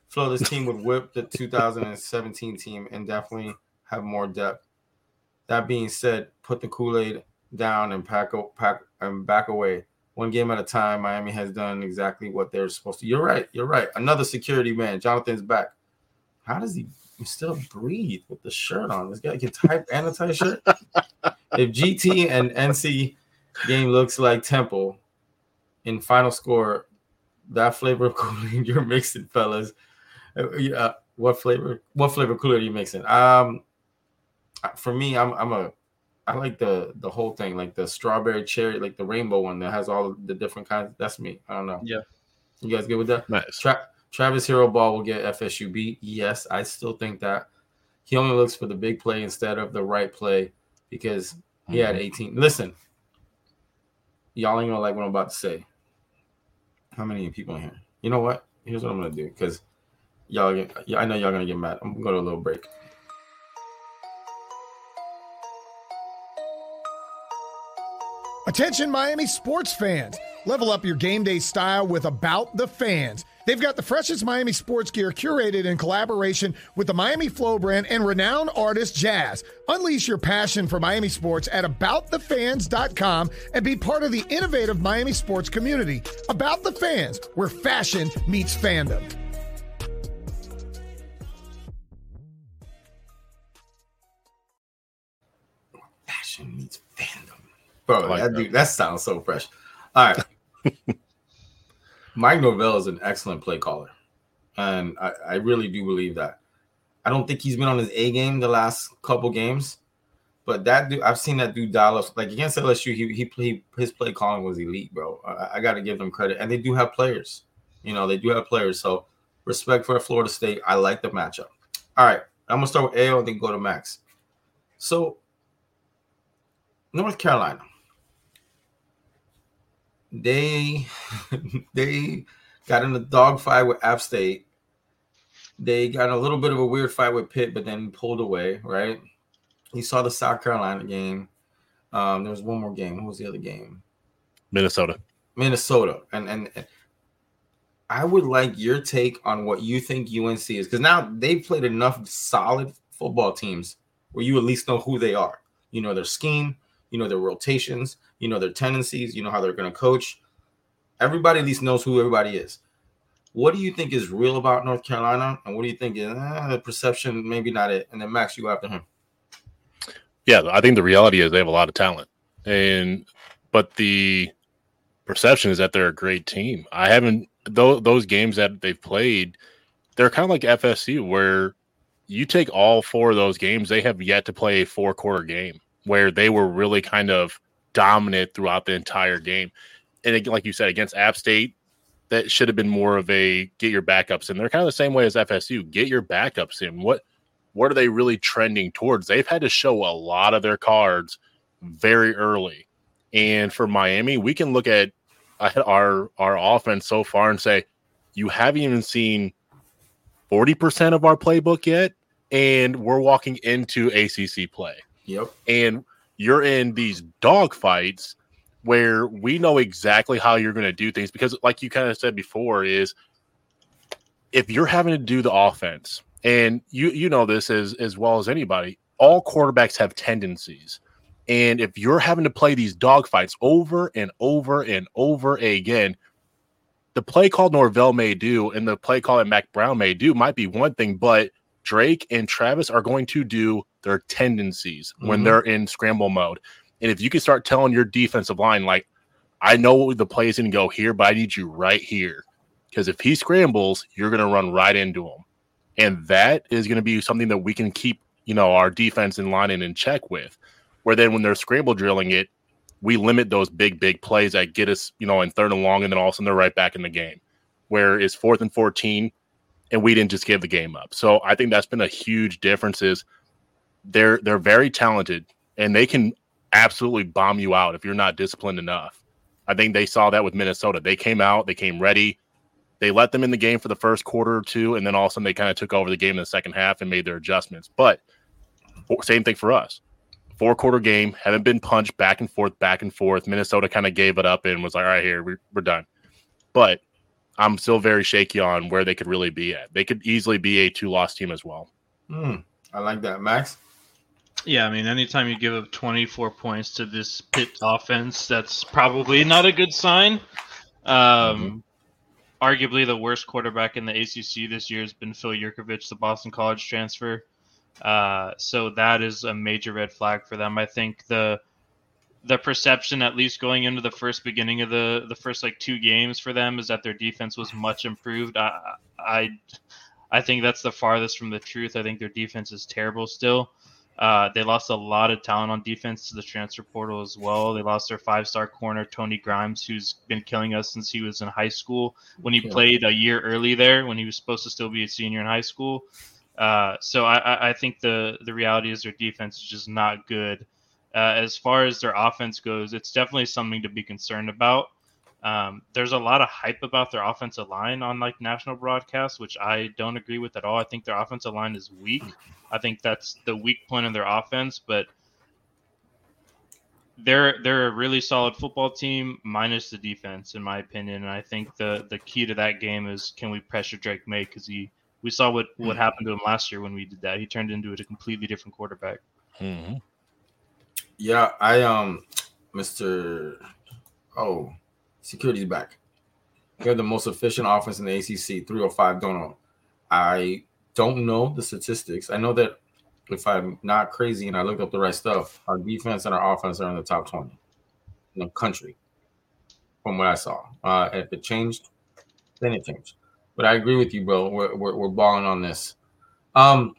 Florida's team would whip the 2017 team and definitely have more depth. That being said, put the Kool Aid down and pack, up, pack and back away. One game at a time. Miami has done exactly what they're supposed to. You're right. You're right. Another security man. Jonathan's back. How does he still breathe with the shirt on? This guy can type and a tight shirt. if GT and NC game looks like Temple in final score, that flavor of Kool Aid you're mixing, fellas. Uh, yeah, what flavor? What flavor cooler are you mixing? Um, for me, I'm I'm a I like the the whole thing, like the strawberry cherry, like the rainbow one that has all the different kinds. That's me. I don't know. Yeah. You guys good with that? Nice. Tra- Travis Hero Ball will get FSU beat. Yes, I still think that he only looks for the big play instead of the right play because he had mm-hmm. 18. Listen, y'all ain't gonna like what I'm about to say. How many people in here? You know what? Here's what I'm gonna do because y'all I know y'all gonna get mad. I'm gonna go to a little break. Attention, Miami sports fans. Level up your game day style with About the Fans. They've got the freshest Miami sports gear curated in collaboration with the Miami Flo brand and renowned artist Jazz. Unleash your passion for Miami sports at aboutthefans.com and be part of the innovative Miami sports community. About the Fans, where fashion meets fandom. Meets fandom. Bro, like that, that. Dude, that sounds so fresh. All right. Mike Norvell is an excellent play caller. And I, I really do believe that. I don't think he's been on his A game the last couple games, but that dude, I've seen that dude dial up. Like against LSU, he he, he his play calling was elite, bro. I, I got to give them credit, and they do have players. You know, they do have players. So respect for Florida State. I like the matchup. All right, I'm gonna start with AO and then go to Max. So North Carolina. They they got in a dogfight with App State, They got a little bit of a weird fight with Pitt, but then pulled away, right? You saw the South Carolina game. Um, there was one more game. What was the other game? Minnesota. Minnesota. And and I would like your take on what you think UNC is because now they've played enough solid football teams where you at least know who they are. You know their scheme, you know their rotations, you know their tendencies, you know how they're going to coach. Everybody at least knows who everybody is. What do you think is real about North Carolina, and what do you think is eh, the perception? Maybe not it. And then Max, you after him. Yeah, I think the reality is they have a lot of talent, and but the perception is that they're a great team. I haven't those those games that they've played. They're kind of like FSU, where you take all four of those games, they have yet to play a four quarter game where they were really kind of dominant throughout the entire game. And again, like you said, against App State, that should have been more of a get your backups in. They're kind of the same way as FSU. Get your backups in. What what are they really trending towards? They've had to show a lot of their cards very early. And for Miami, we can look at our our offense so far and say you haven't even seen 40% of our playbook yet and we're walking into ACC play. Yep. And you're in these dog fights where we know exactly how you're going to do things because like you kind of said before is if you're having to do the offense and you you know this as as well as anybody all quarterbacks have tendencies and if you're having to play these dogfights over and over and over again the play call Norvell may do and the play call that Mack Brown may do might be one thing but Drake and Travis are going to do their tendencies mm-hmm. when they're in scramble mode and if you can start telling your defensive line, like, I know the play is going to go here, but I need you right here. Because if he scrambles, you're going to run right into him. And that is going to be something that we can keep, you know, our defense in line and in check with. Where then when they're scramble drilling it, we limit those big, big plays that get us, you know, in third and long, and then all of a sudden they're right back in the game. Where it's fourth and 14, and we didn't just give the game up. So I think that's been a huge difference is they're they're very talented and they can absolutely bomb you out if you're not disciplined enough. I think they saw that with Minnesota. They came out, they came ready. They let them in the game for the first quarter or two, and then all of a sudden they kind of took over the game in the second half and made their adjustments. But same thing for us. Four quarter game, haven't been punched back and forth, back and forth. Minnesota kind of gave it up and was like, all right, here, we're, we're done. But I'm still very shaky on where they could really be at. They could easily be a two loss team as well. Mm, I like that. Max? Yeah, I mean, anytime you give up 24 points to this Pitt offense, that's probably not a good sign. Um, mm-hmm. Arguably, the worst quarterback in the ACC this year has been Phil Jurkovec, the Boston College transfer. Uh, so that is a major red flag for them. I think the the perception, at least going into the first beginning of the the first like two games for them, is that their defense was much improved. I I, I think that's the farthest from the truth. I think their defense is terrible still. Uh, they lost a lot of talent on defense to the transfer portal as well. They lost their five-star corner Tony Grimes, who's been killing us since he was in high school. When he yeah. played a year early there, when he was supposed to still be a senior in high school. Uh, so I, I, think the the reality is their defense is just not good. Uh, as far as their offense goes, it's definitely something to be concerned about. Um, there's a lot of hype about their offensive line on like national broadcasts, which I don't agree with at all. I think their offensive line is weak. I think that's the weak point of their offense, but they're they're a really solid football team minus the defense, in my opinion. And I think the the key to that game is can we pressure Drake Maye because he we saw what what mm-hmm. happened to him last year when we did that. He turned into a completely different quarterback. Mm-hmm. Yeah, I um, Mister. Oh, security's back. They're the most efficient offense in the ACC, 305 don't know. I don't know the statistics. I know that if I'm not crazy and I looked up the right stuff, our defense and our offense are in the top 20 in the country from what I saw. Uh, if it changed, then it changed. But I agree with you, bro. We're, we're, we're balling on this. Um,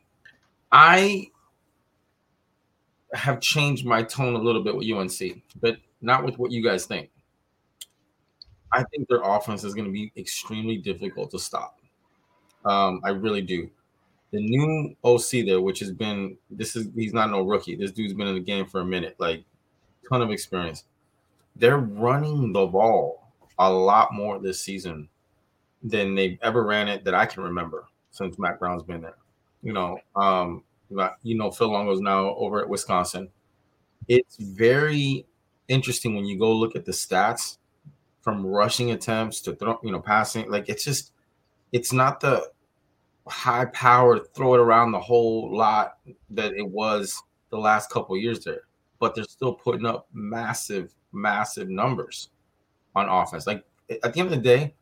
I have changed my tone a little bit with UNC, but not with what you guys think. I think their offense is going to be extremely difficult to stop. Um, I really do. The new OC there, which has been this is he's not no rookie. This dude's been in the game for a minute, like ton of experience. They're running the ball a lot more this season than they've ever ran it that I can remember. since Mack Brown's been there. You know, um, you know, Phil Longo's now over at Wisconsin. It's very interesting when you go look at the stats from rushing attempts to throw, you know, passing. Like it's just, it's not the high power throw it around the whole lot that it was the last couple years there. But they're still putting up massive, massive numbers on offense. Like at the end of the day,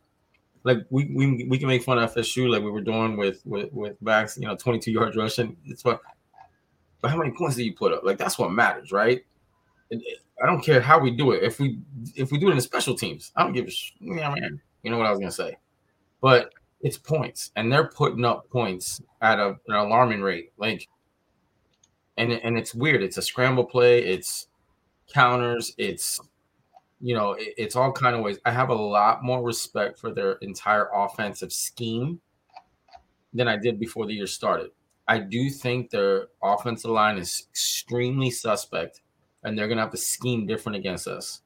like we we, we can make fun of FSU like we were doing with with with Max, you know, 22 yards rushing. It's what but how many points do you put up? Like that's what matters, right? I don't care how we do it. If we if we do it in special teams, I don't give a sh- yeah, man. You know what I was gonna say, but it's points, and they're putting up points at a, an alarming rate. Like, and and it's weird. It's a scramble play. It's counters. It's you know, it, it's all kind of ways. I have a lot more respect for their entire offensive scheme than I did before the year started. I do think their offensive line is extremely suspect, and they're going to have to scheme different against us.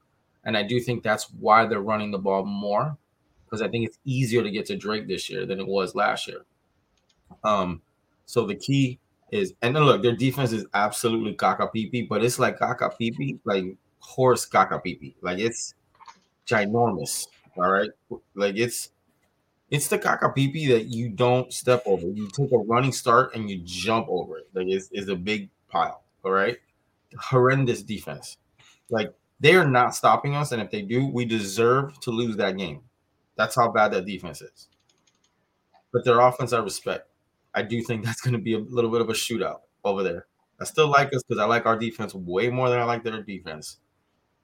And I do think that's why they're running the ball more, because I think it's easier to get to Drake this year than it was last year. Um, so the key is, and then look, their defense is absolutely caca pipi, but it's like caca pipi, like horse caca pipi, like it's ginormous. All right, like it's it's the pipi that you don't step over. You take a running start and you jump over it. Like it's, it's a big pile. All right. Horrendous defense. Like they are not stopping us. And if they do, we deserve to lose that game. That's how bad that defense is. But their offense, I respect. I do think that's going to be a little bit of a shootout over there. I still like us because I like our defense way more than I like their defense.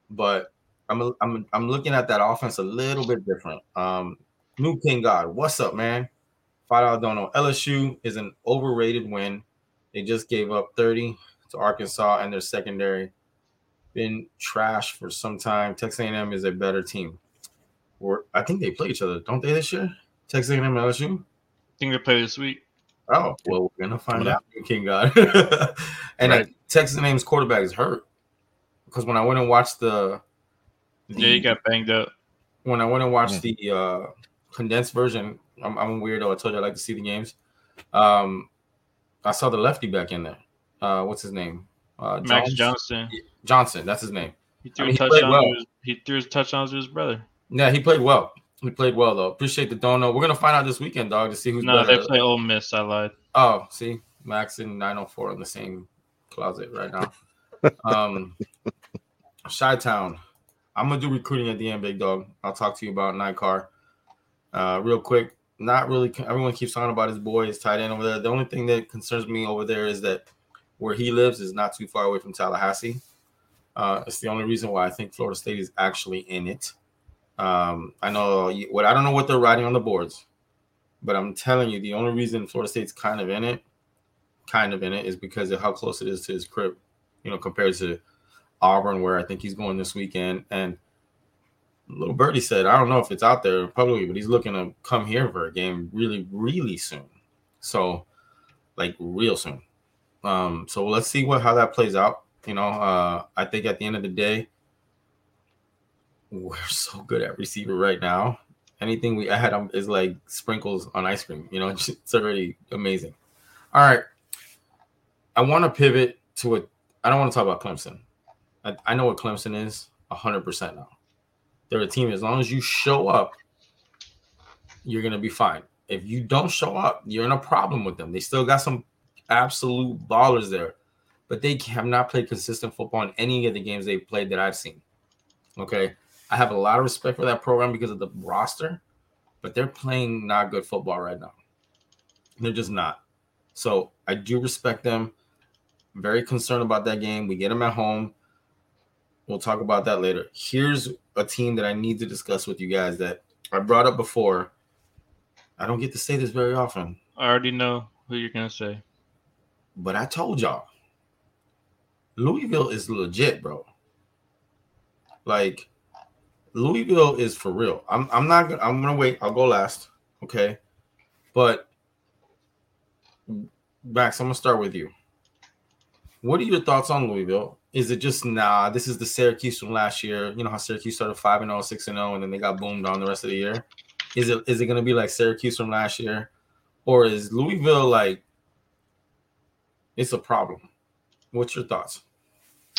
But I'm I'm I'm looking at that offense a little bit different. Um, New King God, what's up, man? Five dollar don't. LSU is an overrated win. They just gave up 30 to Arkansas and their secondary. Been trash for some time. Texas A&M is a better team. Or I think they play each other, don't they this year? Texas A&M and LSU. I think they play this week. Oh well, we're gonna find out. King God, and right. Texas A&M's quarterback is hurt because when I went and watched the, the yeah, he got banged up. When I went and watched yeah. the uh condensed version. I'm, I'm a weirdo. I told you I like to see the games. Um, I saw the lefty back in there. Uh, what's his name? Uh, Max Johnson. Johnson, that's his name. He threw I mean, touchdowns. Well. His, he threw his touchdowns to his brother. Yeah, he played well. He played well though. Appreciate the dono. We're gonna find out this weekend, dog, to see who's. No, better. they play Ole Miss. I lied. Oh, see, Max and 904 in the same closet right now. um, Chi Town. I'm gonna do recruiting at the end, big dog. I'll talk to you about night car. Uh, real quick, not really. Everyone keeps talking about his boy, his tight end over there. The only thing that concerns me over there is that where he lives is not too far away from Tallahassee. Uh, it's the only reason why I think Florida State is actually in it. Um, I know what I don't know what they're writing on the boards, but I'm telling you, the only reason Florida State's kind of in it, kind of in it, is because of how close it is to his crib. You know, compared to Auburn, where I think he's going this weekend, and Little Birdie said, I don't know if it's out there publicly, but he's looking to come here for a game really, really soon. So, like real soon. Um, so let's see what how that plays out. You know, uh, I think at the end of the day, we're so good at receiver right now. Anything we add um, is like sprinkles on ice cream. You know, it's already amazing. All right, I want to pivot to a. I don't want to talk about Clemson. I, I know what Clemson is hundred percent now. They're a team. As long as you show up, you're gonna be fine. If you don't show up, you're in a problem with them. They still got some absolute ballers there, but they have not played consistent football in any of the games they've played that I've seen. Okay, I have a lot of respect for that program because of the roster, but they're playing not good football right now. They're just not. So I do respect them. Very concerned about that game. We get them at home. We'll talk about that later. Here's a team that I need to discuss with you guys that I brought up before. I don't get to say this very often. I already know who you're gonna say. But I told y'all, Louisville is legit, bro. Like Louisville is for real. I'm I'm not gonna I'm gonna wait. I'll go last. Okay. But Max, I'm gonna start with you. What are your thoughts on Louisville? Is it just nah? This is the Syracuse from last year. You know how Syracuse started five and 0, 6 and zero, and then they got boomed on the rest of the year. Is it is it going to be like Syracuse from last year, or is Louisville like it's a problem? What's your thoughts?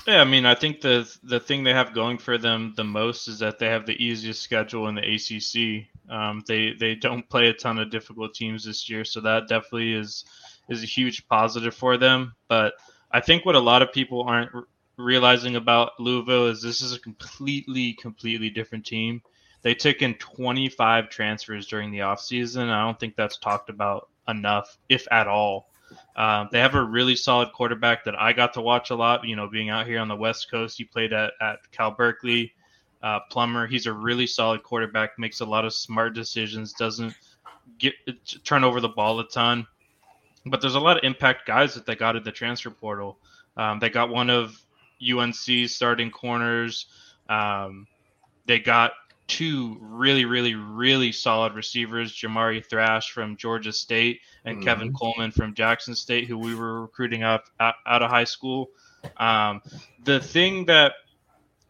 Yeah, I mean, I think the the thing they have going for them the most is that they have the easiest schedule in the ACC. Um, they they don't play a ton of difficult teams this year, so that definitely is is a huge positive for them. But I think what a lot of people aren't realizing about Louisville is this is a completely completely different team. They took in 25 transfers during the offseason. I don't think that's talked about enough, if at all. Um, they have a really solid quarterback that I got to watch a lot. You know, being out here on the West Coast, he played at, at Cal Berkeley. Uh, Plummer, he's a really solid quarterback. Makes a lot of smart decisions. Doesn't get turn over the ball a ton. But there's a lot of impact guys that they got in the transfer portal. Um, they got one of UNC's starting corners. Um, they got two really, really, really solid receivers, Jamari Thrash from Georgia State and mm-hmm. Kevin Coleman from Jackson State, who we were recruiting out, out, out of high school. Um, the thing that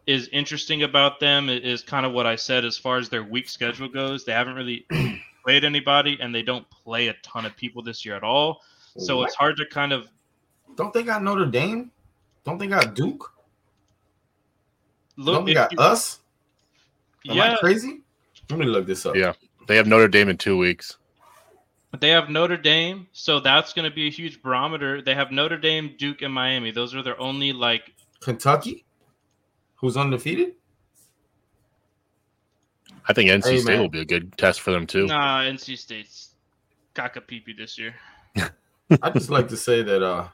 is interesting about them is kind of what I said as far as their week schedule goes. They haven't really played anybody and they don't play a ton of people this year at all. So what? it's hard to kind of. Don't they got Notre Dame? Don't they got Duke? Look, Don't they got you, us? Am yeah. I crazy? Let me look this up. Yeah, they have Notre Dame in two weeks. They have Notre Dame, so that's going to be a huge barometer. They have Notre Dame, Duke, and Miami. Those are their only like Kentucky, who's undefeated. I think NC hey, State man. will be a good test for them too. Nah, NC State's caca pee this year. I just like to say that uh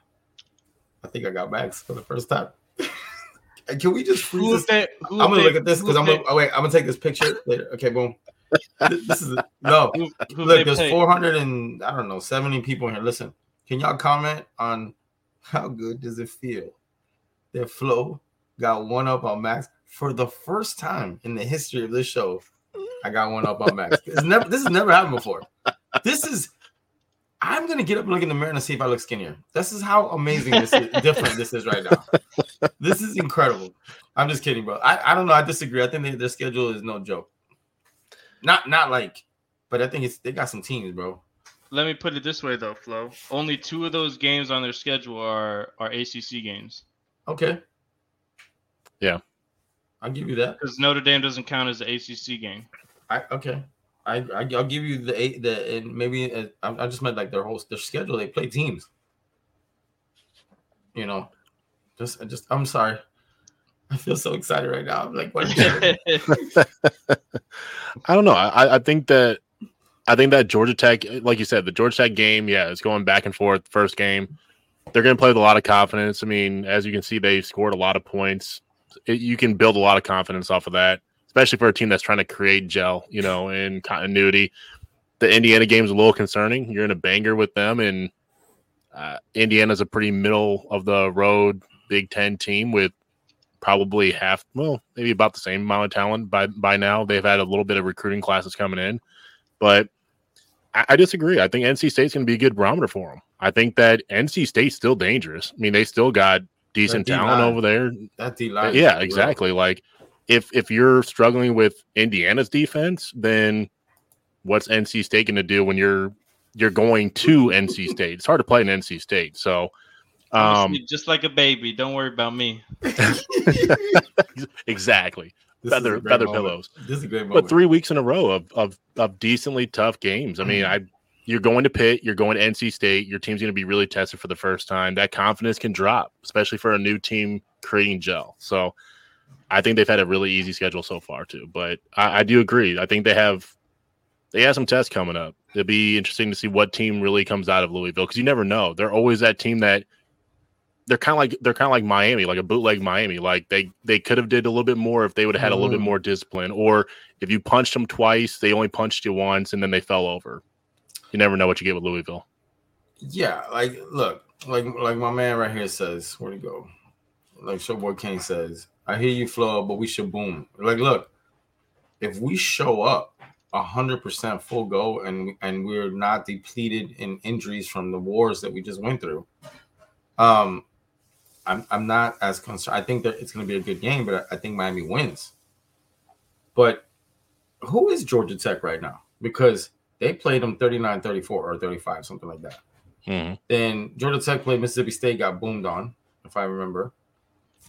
I think I got Max for the first time. Can we just freeze this? I'm gonna look at this because I'm gonna oh, wait. I'm gonna take this picture later. Okay, boom. this is no. Who, who look, there's 400 and I don't know 70 people here. Listen, can y'all comment on how good does it feel that Flo got one up on Max for the first time in the history of this show? I got one up on Max. It's never. This has never happened before. This is I'm gonna get up and look in the mirror and see if I look skinnier. This is how amazing this is different this is right now. This is incredible. I'm just kidding, bro. I, I don't know. I disagree. I think they, their schedule is no joke. Not not like, but I think it's they got some teams, bro. Let me put it this way though, Flo. Only two of those games on their schedule are are ACC games. Okay. Yeah. I'll give you that. Because Notre Dame doesn't count as an ACC game. I okay. I, I will give you the eight the and maybe uh, I, I just meant like their whole their schedule. They play teams. You know, just I just I'm sorry. I feel so excited right now. I'm like, what? I don't know. I I think that I think that Georgia Tech, like you said, the Georgia Tech game, yeah, it's going back and forth. First game, they're going to play with a lot of confidence. I mean, as you can see, they've scored a lot of points. It, you can build a lot of confidence off of that especially for a team that's trying to create gel, you know, and continuity. The Indiana game is a little concerning. You're in a banger with them, and uh, Indiana's a pretty middle of the road Big Ten team with probably half, well, maybe about the same amount of talent by by now. They've had a little bit of recruiting classes coming in, but I, I disagree. I think NC State's going to be a good barometer for them. I think that NC State's still dangerous. I mean, they still got decent talent over there. That D line, yeah, exactly. Like if if you're struggling with Indiana's defense, then what's NC State going to do when you're you're going to NC State? It's hard to play in NC State, so um, just like a baby. Don't worry about me. exactly. This feather feather moment. pillows. This is a great moment. But three weeks in a row of of, of decently tough games. I mean, mm-hmm. I you're going to Pitt, you're going to NC State. Your team's going to be really tested for the first time. That confidence can drop, especially for a new team creating gel. So I think they've had a really easy schedule so far too. But I, I do agree. I think they have they have some tests coming up. It'll be interesting to see what team really comes out of Louisville because you never know. They're always that team that they're kind of like they're kind of like Miami, like a bootleg Miami. Like they they could have did a little bit more if they would have had a little bit mm. more discipline, or if you punched them twice, they only punched you once and then they fell over. You never know what you get with Louisville. Yeah, like look, like like my man right here says, where'd he go? Like Showboy King says, I hear you, Flo, but we should boom. Like, look, if we show up hundred percent full go and and we're not depleted in injuries from the wars that we just went through, um, I'm I'm not as concerned. I think that it's going to be a good game, but I, think Miami wins. But who is Georgia Tech right now? Because They played them 39 34 or 35, something like that. Mhm. Then Georgia Tech played Mississippi State, got boomed on, if I remember.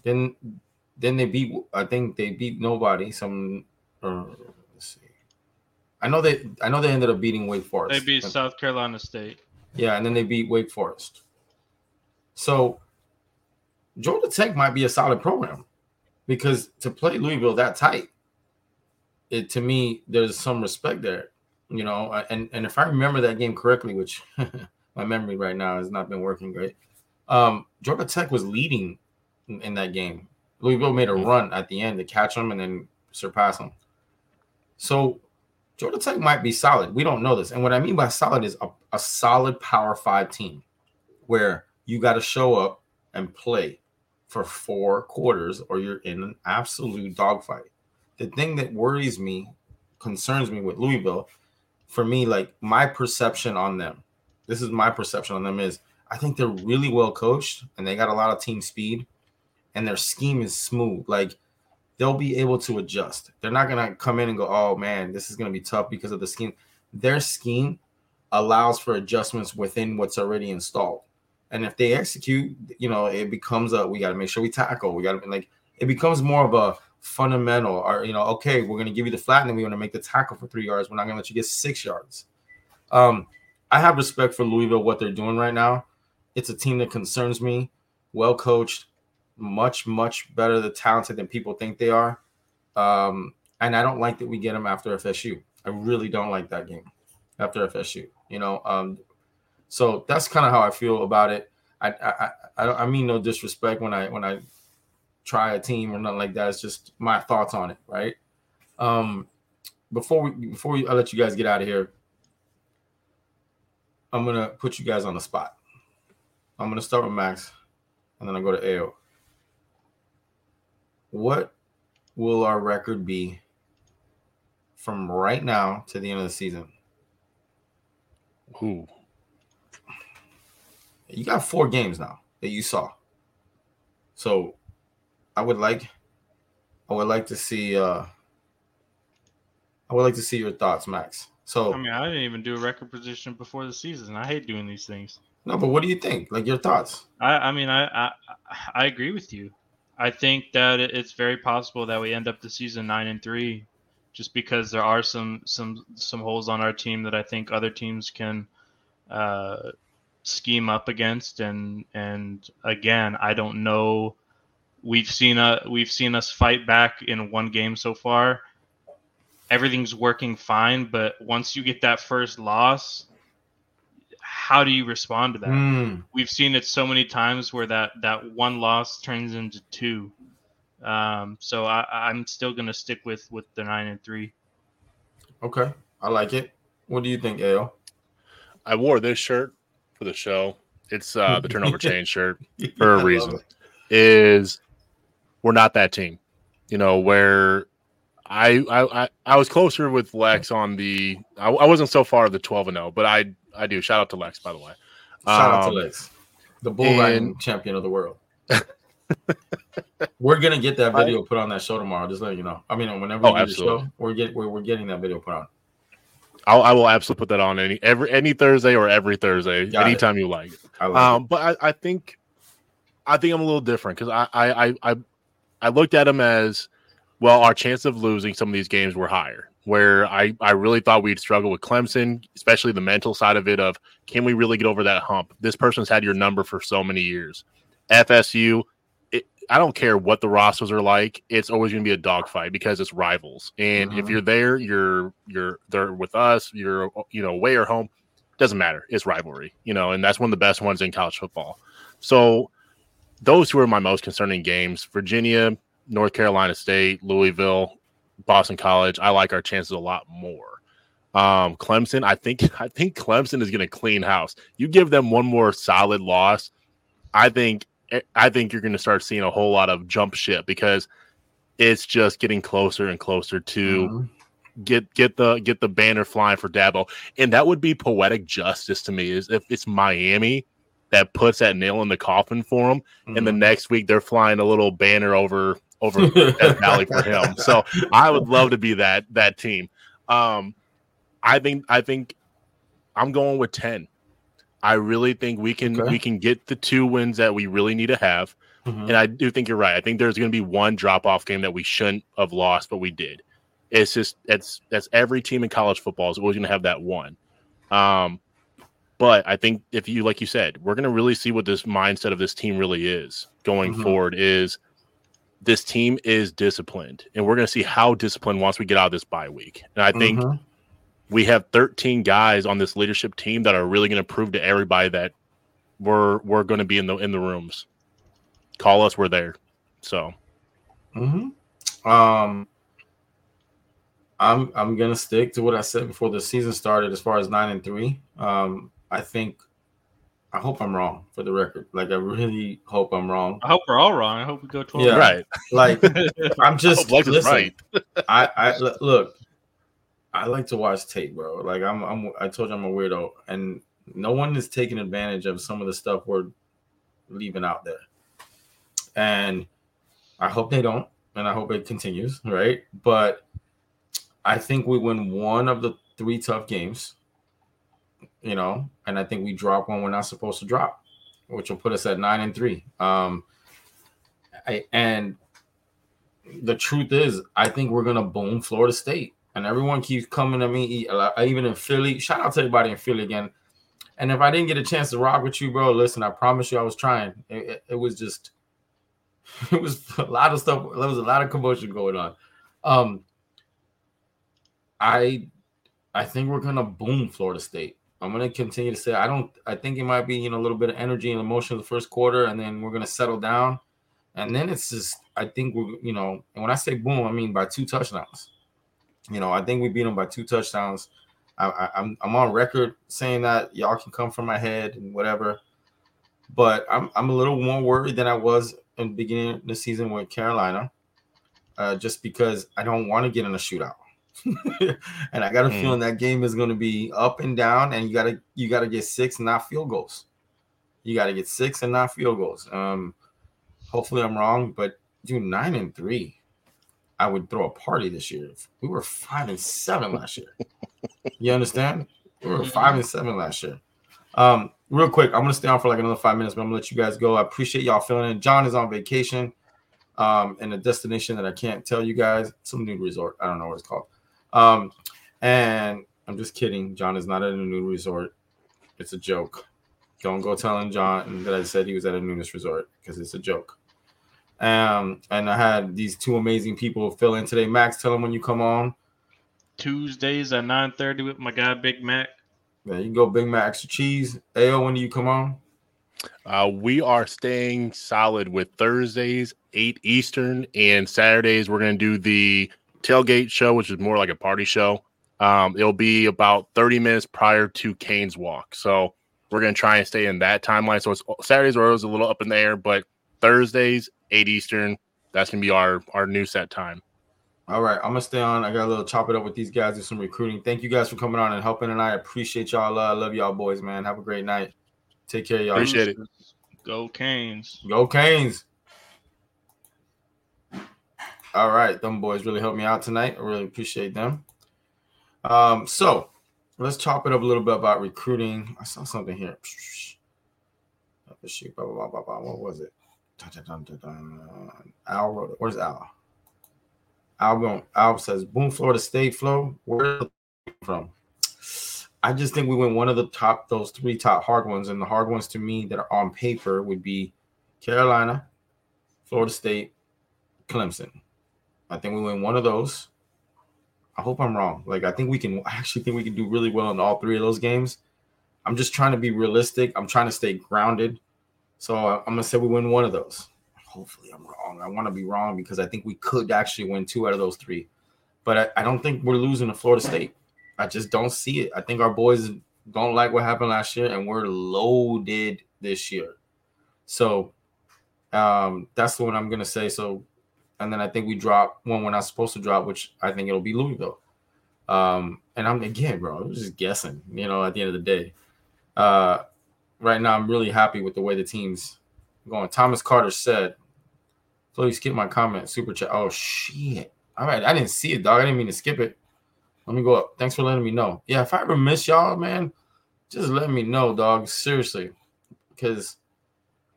Then then they beat I think they beat nobody. Some uh, let's see. I know they I know they ended up beating Wake Forest. They beat South Carolina State. Yeah, and then they beat Wake Forest. So Georgia Tech might be a solid program because to play Louisville that tight, it to me there's some respect there, you know. And and if I remember that game correctly, which my memory right now has not been working great, um, Georgia Tech was leading in, in that game. Louisville made a mm. run at the end to catch them and then surpass them. So Georgia Tech might be solid. We don't know this. And what I mean by solid is a, a solid power five team where you got to show up and play for four quarters or you're in an absolute dogfight. The thing that worries me, concerns me with Louisville, for me, like my perception on them, this is my perception on them is I think they're really well coached and they got a lot of team speed and their scheme is smooth. Like they'll be able to adjust. They're not gonna come in and go, oh man, this is gonna be tough because of the scheme. Their scheme allows for adjustments within what's already installed. And if they execute, you know, it becomes a we got to make sure we tackle. We got to like it becomes more of a fundamental or you know, okay, we're gonna give you the flat and then we want to make the tackle for three yards. We're not gonna let you get six yards. Um, I have respect for Louisville, what they're doing right now. It's a team that concerns me, well coached, much, much better, the talented than people think they are. Um, and I don't like that we get them after FSU. I really don't like that game after FSU. You know, um, so that's kind of how I feel about it. I, I I I mean no disrespect when I when I try a team or nothing like that. It's just my thoughts on it, right? Um, before we before we, I let you guys get out of here, I'm gonna put you guys on the spot. I'm gonna start with Max, and then I go to AO. What will our record be from right now to the end of the season? Ooh. You got four games now that you saw. So I would like I would like to see uh I would like to see your thoughts, Max. So I mean, I didn't even do a record position before the season. I hate doing these things. no, but what do you think? Like your thoughts? I, I mean, I, I I agree with you. I think that it's very possible that we end up the season nine and three, just because there are some some some holes on our team that I think other teams can uh, scheme up against. And and again, I don't know. We've seen a we've seen us fight back in one game so far. Everything's working fine, but once you get that first loss, how do you respond to that? Hmm. we've seen it so many times where that that one loss turns into two. Um, so I, I'm still gonna stick with with the nine and three. Okay. I like it. What do you think, Ale? I wore this shirt for the show. It's uh, the turnover chain shirt for a reason. Is we're not that team, you know. Where I I I, I was closer with Lex on the. I, I wasn't so far of the twelve and zero, but I I do. Shout out to Lex, by the way. Shout out to Um, Lex, the bull riding and- champion of the world. we're gonna get that video put on that show tomorrow. Just letting you know. I mean, whenever Oh, we do the show, we're get we're, we're getting that video put on. I'll, I will absolutely put that on any every any Thursday or every Thursday, Got it. anytime you like. I like Um, but I, I think I think I'm a little different because I, I I I I looked at him as well. Our chance of losing some of these games were higher. Where I I really thought we'd struggle with Clemson, especially the mental side of it. Of can we really get over that hump? This person's had your number for so many years. FSU, it, I don't care what the rosters are like. It's always going to be a dogfight because it's rivals. And if Mhm. you're there, you're you're there with us. You're you know away or home. Doesn't matter. It's rivalry, you know, and that's one of the best ones in college football. So those two are my most concerning games. Virginia, North Carolina State, Louisville, Boston College. I like our chances a lot more. Um, Clemson, I think I think Clemson is going to clean house. You give them one more solid loss, I think I think you're going to start seeing a whole lot of jump ship because it's just getting closer and closer to Mhm. get get the get the banner flying for Dabo, and that would be poetic justice to me. Is if it's Miami that puts that nail in the coffin for him, and the Mhm. next week they're flying a little banner over over Death Valley for him. So I would love to be that that team. Um, I think I think I'm going with 10. I really think we can Okay. we can get the two wins that we really need to have. Mhm. And I do think you're right. I think there's going to be one drop off game that we shouldn't have lost, but we did. It's just it's that's every team in college football is always going to have that one. Um, but I think if you like you said, we're going to really see what this mindset of this team really is going Mhm. forward. Is this team is disciplined, and we're going to see how disciplined once we get out of this bye week. And I think Mhm. we have 13 guys on this leadership team that are really going to prove to everybody that we're we're going to be in the in the rooms. Call us, we're there. So hmm Um, I'm I'm gonna stick to what I said before the season started. As far as nine and three, um, I think I hope I'm wrong for the record. Like I really hope I'm wrong. I hope we're all wrong. I hope we go 12. Yeah. right, Like I'm just Blake is listen. right. I look. I like to watch tape, bro. Like I'm I'm I told you I'm a weirdo, and no one is taking advantage of some of the stuff we're leaving out there. And I hope they don't, and I hope it continues, right? But I think we win one of the three tough games, you know, and I think we drop one we're not supposed to drop, which will put us at nine and three. Um, I and the truth is, I think we're gonna boom Florida State, and everyone keeps coming to me. Even in Philly. Shout out to everybody in Philly again. And if I didn't get a chance to rock with you, bro, listen, I promise you, I was trying. It, it- it was just, it was a lot of stuff. There was a lot of commotion going on. Um, I, I think we're gonna boom Florida State. I'm gonna continue to say I don't. I think it might be you know a little bit of energy and emotion in the first quarter, and then we're gonna settle down, and then it's just. I think we're you know, and when I say boom, I mean by two touchdowns. You know, I think we beat them by two touchdowns. I, I, I'm I'm on record saying that y'all can come from my head and whatever, but I'm I'm a little more worried than I was in the beginning of the season with Carolina, uh, just because I don't want to get in a shootout, and I got a Hmm. feeling that game is going to be up and down, and you gotta you gotta get six, not field goals. You gotta get six and not field goals. Um, hopefully I'm wrong, but dude, nine and three. I would throw a party this year. We were five and seven last year. You understand? We were five and seven last year. Um, real quick, I'm gonna stay on for like another five minutes, but I'm gonna let you guys go. I appreciate y'all filling in. John is on vacation, um, in a destination that I can't tell you guys. Some new resort. I don't know what it's called. Um, and I'm just kidding. John is not at a new resort. It's a joke. Don't go telling John that I said he was at a nudist resort because it's a joke. Um, and I had these two amazing people fill in today. Max, tell them when you come on. Tuesdays at 9:30 with my guy Big Mac. Yeah, you can go Big Mac extra cheese. Ayo, when do you come on? Uh, we are staying solid with Thursdays, 8 Eastern, and Saturdays, we're going to do the tailgate show, which is more like a party show. Um, it'll be about 30 minutes prior to Canes walk. So we're going to try and stay in that timeline. So it's Saturdays are always a little up in the air, but Thursdays, 8 Eastern, that's going to be our, our new set time. All right, I'm gonna stay on. I got a little chop it up with these guys, do some recruiting. Thank you guys for coming on and helping, and I appreciate y'all. Uh, love y'all boys, man. Have a great night. Take care, y'all. Appreciate it. Go Canes. Go Canes. All right, them boys really helped me out tonight. I really appreciate them. Um, so let's chop it up a little bit about recruiting. I saw something here. What was it? Al wrote it. Where's Al? Al, going, Al says, Boom, Florida State Flo. Where from? I just think we went one of the top, those three top hard ones. And the hard ones to me that are on paper would be Carolina, Florida State, Clemson. I think we win one of those. I hope I'm wrong. Like I think we can. I actually think we can do really well in all three of those games. I'm just trying to be realistic. I'm trying to stay grounded. So I'm gonna say we win one of those. Hopefully I'm wrong. I want to be wrong because I think we could actually win two out of those three. But I, I don't think we're losing to Florida State. I just don't see it. I think our boys don't like what happened last year, and we're loaded this year. So um, that's one I'm gonna say. So, and then I think we drop one we're not supposed to drop, which I think it'll be Louisville. Um, and I'm again, bro, I'm just guessing. You know, at the end of the day, uh, right now I'm really happy with the way the team's going. Thomas Carter said, "Please skip my comment, super chat." Oh shit! All right, I didn't see it, dog. I didn't mean to skip it. Let me go up. Thanks for letting me know. Yeah, if I ever miss y'all, man, just let me know, dog. Seriously, because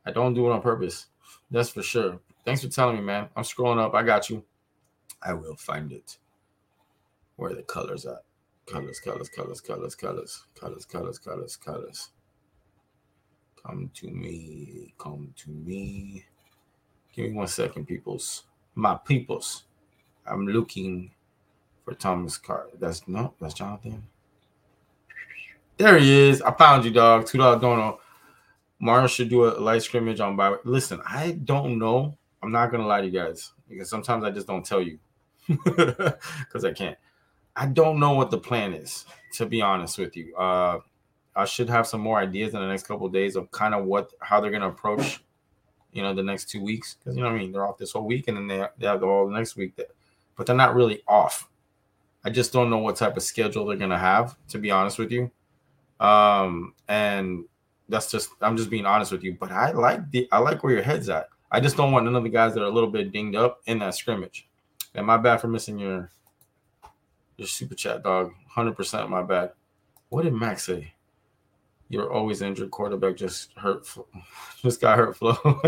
I don't do it on purpose. That's for sure. Thanks for telling me, man. I'm scrolling up. I got you. I will find it. Where the colors at? Colors, colors, colors, colors, colors, colors, colors, colors, colors. Come to me. Come to me. Give me one second, peoples. My peoples. I'm looking for Thomas Carter. That's no, that's Jonathan. There he is. I found you, dog. Two dollar dono. Mario should do a light scrimmage on by. Listen, I don't know. I'm not gonna lie to you guys because sometimes I just don't tell you because I can't. I don't know what the plan is, to be honest with you. Uh, I should have some more ideas in the next couple of days of kind of what how they're gonna approach, you know, the next two weeks because you know what I mean. They're off this whole week and then they they have all the next week, that, but they're not really off. I just don't know what type of schedule they're gonna have, to be honest with you. Um, and that's just I'm just being honest with you. But I like the I like where your head's at. I just don't want none of the guys that are a little bit dinged up in that scrimmage. And my bad for missing your your super chat, dog. Hundred percent my bad. What did Max say? You're always injured. Quarterback just hurt. Just got hurt. Flo.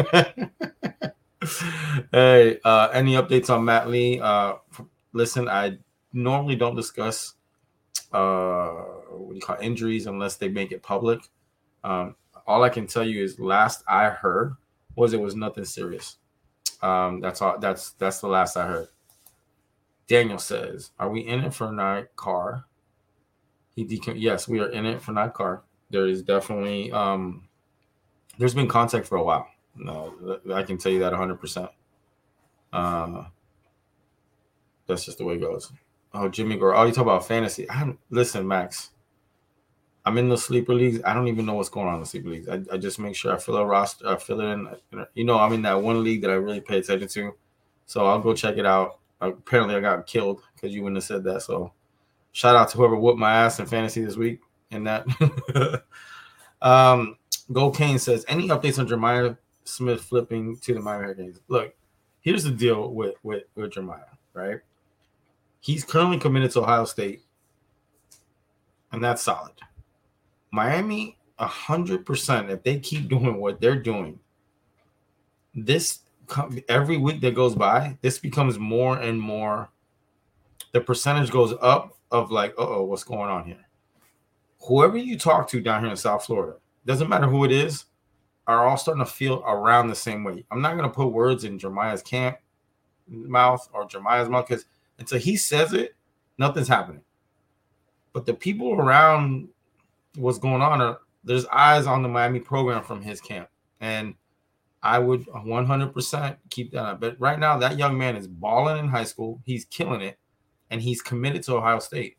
hey, uh, any updates on Matt Lee? Uh, listen, I normally don't discuss uh, what do you call injuries unless they make it public. Um, all I can tell you is last I heard was it was nothing serious. Um, that's all. That's that's the last I heard. Daniel says, "Are we in it for night car?" He yes, we are in it for night car. There is definitely um, there's been contact for a while. No, I can tell you that 100. percent Uh, that's just the way it goes. Oh, Jimmy Gore. Oh, you talk about fantasy. I listen, Max. I'm in the sleeper leagues. I don't even know what's going on in the sleeper leagues. I, I just make sure I fill a roster, I fill it in. You know, I'm in that one league that I really pay attention to. So I'll go check it out. Apparently, I got killed because you wouldn't have said that. So shout out to whoever whooped my ass in fantasy this week in that. um, Gold Kane says, any updates on Jeremiah Smith flipping to the Miami Hurricanes? Look, here's the deal with, with, with Jeremiah, right? He's currently committed to Ohio State, and that's solid. Miami, a hundred percent. If they keep doing what they're doing, this every week that goes by, this becomes more and more. The percentage goes up of like, oh, what's going on here? Whoever you talk to down here in South Florida, doesn't matter who it is, are all starting to feel around the same way. I'm not gonna put words in Jeremiah's camp mouth or Jeremiah's mouth because until he says it, nothing's happening. But the people around what's going on are there's eyes on the Miami program from his camp. And I would 100% keep that up. But right now, that young man is balling in high school. He's killing it, and he's committed to Ohio State.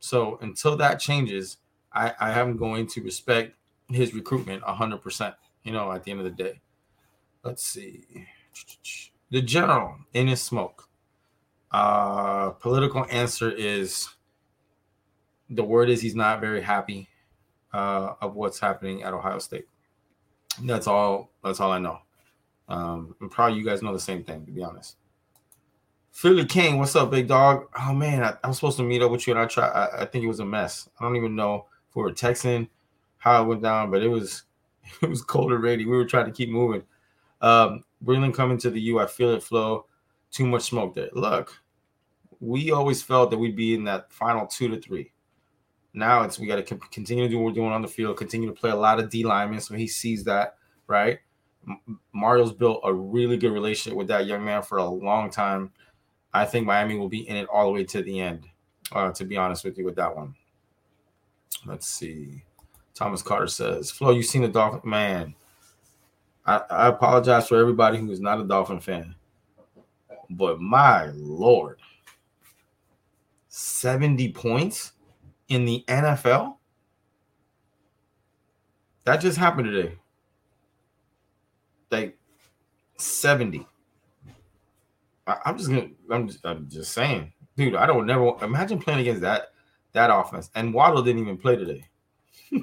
So until that changes, I, I am going to respect his recruitment 100%, you know, at the end of the day. Let's see. The general in his smoke. Uh, political answer is the word is he's not very happy uh, of what's happening at Ohio State. That's all. That's all I know. Um, and probably you guys know the same thing, to be honest. Philly King, what's up, big dog? Oh man, I, I was supposed to meet up with you, and I try. I, I, think it was a mess. I don't even know if we were texting how it went down, but it was it was cold rainy. We were trying to keep moving. Um, Breland coming to the U. I feel it Flo. Too much smoke there. Look, we always felt that we'd be in that final two to three. Now it's we got to continue to do what we're doing on the field, continue to play a lot of D linemen, so he sees that, right? Mario's built a really good relationship with that young man for a long time. I think Miami will be in it all the way to the end. Uh, to be honest with you, with that one. Let's see. Thomas Carter says, "Flo, you seen the Dolphin man? I, I apologize for everybody who is not a Dolphin fan, but my lord, seventy points." In the NFL? That just happened today. Like 70. I, am just gonna I'm just I'm just saying, dude, I don't never imagine playing against that that offense. And Waddle didn't even play today.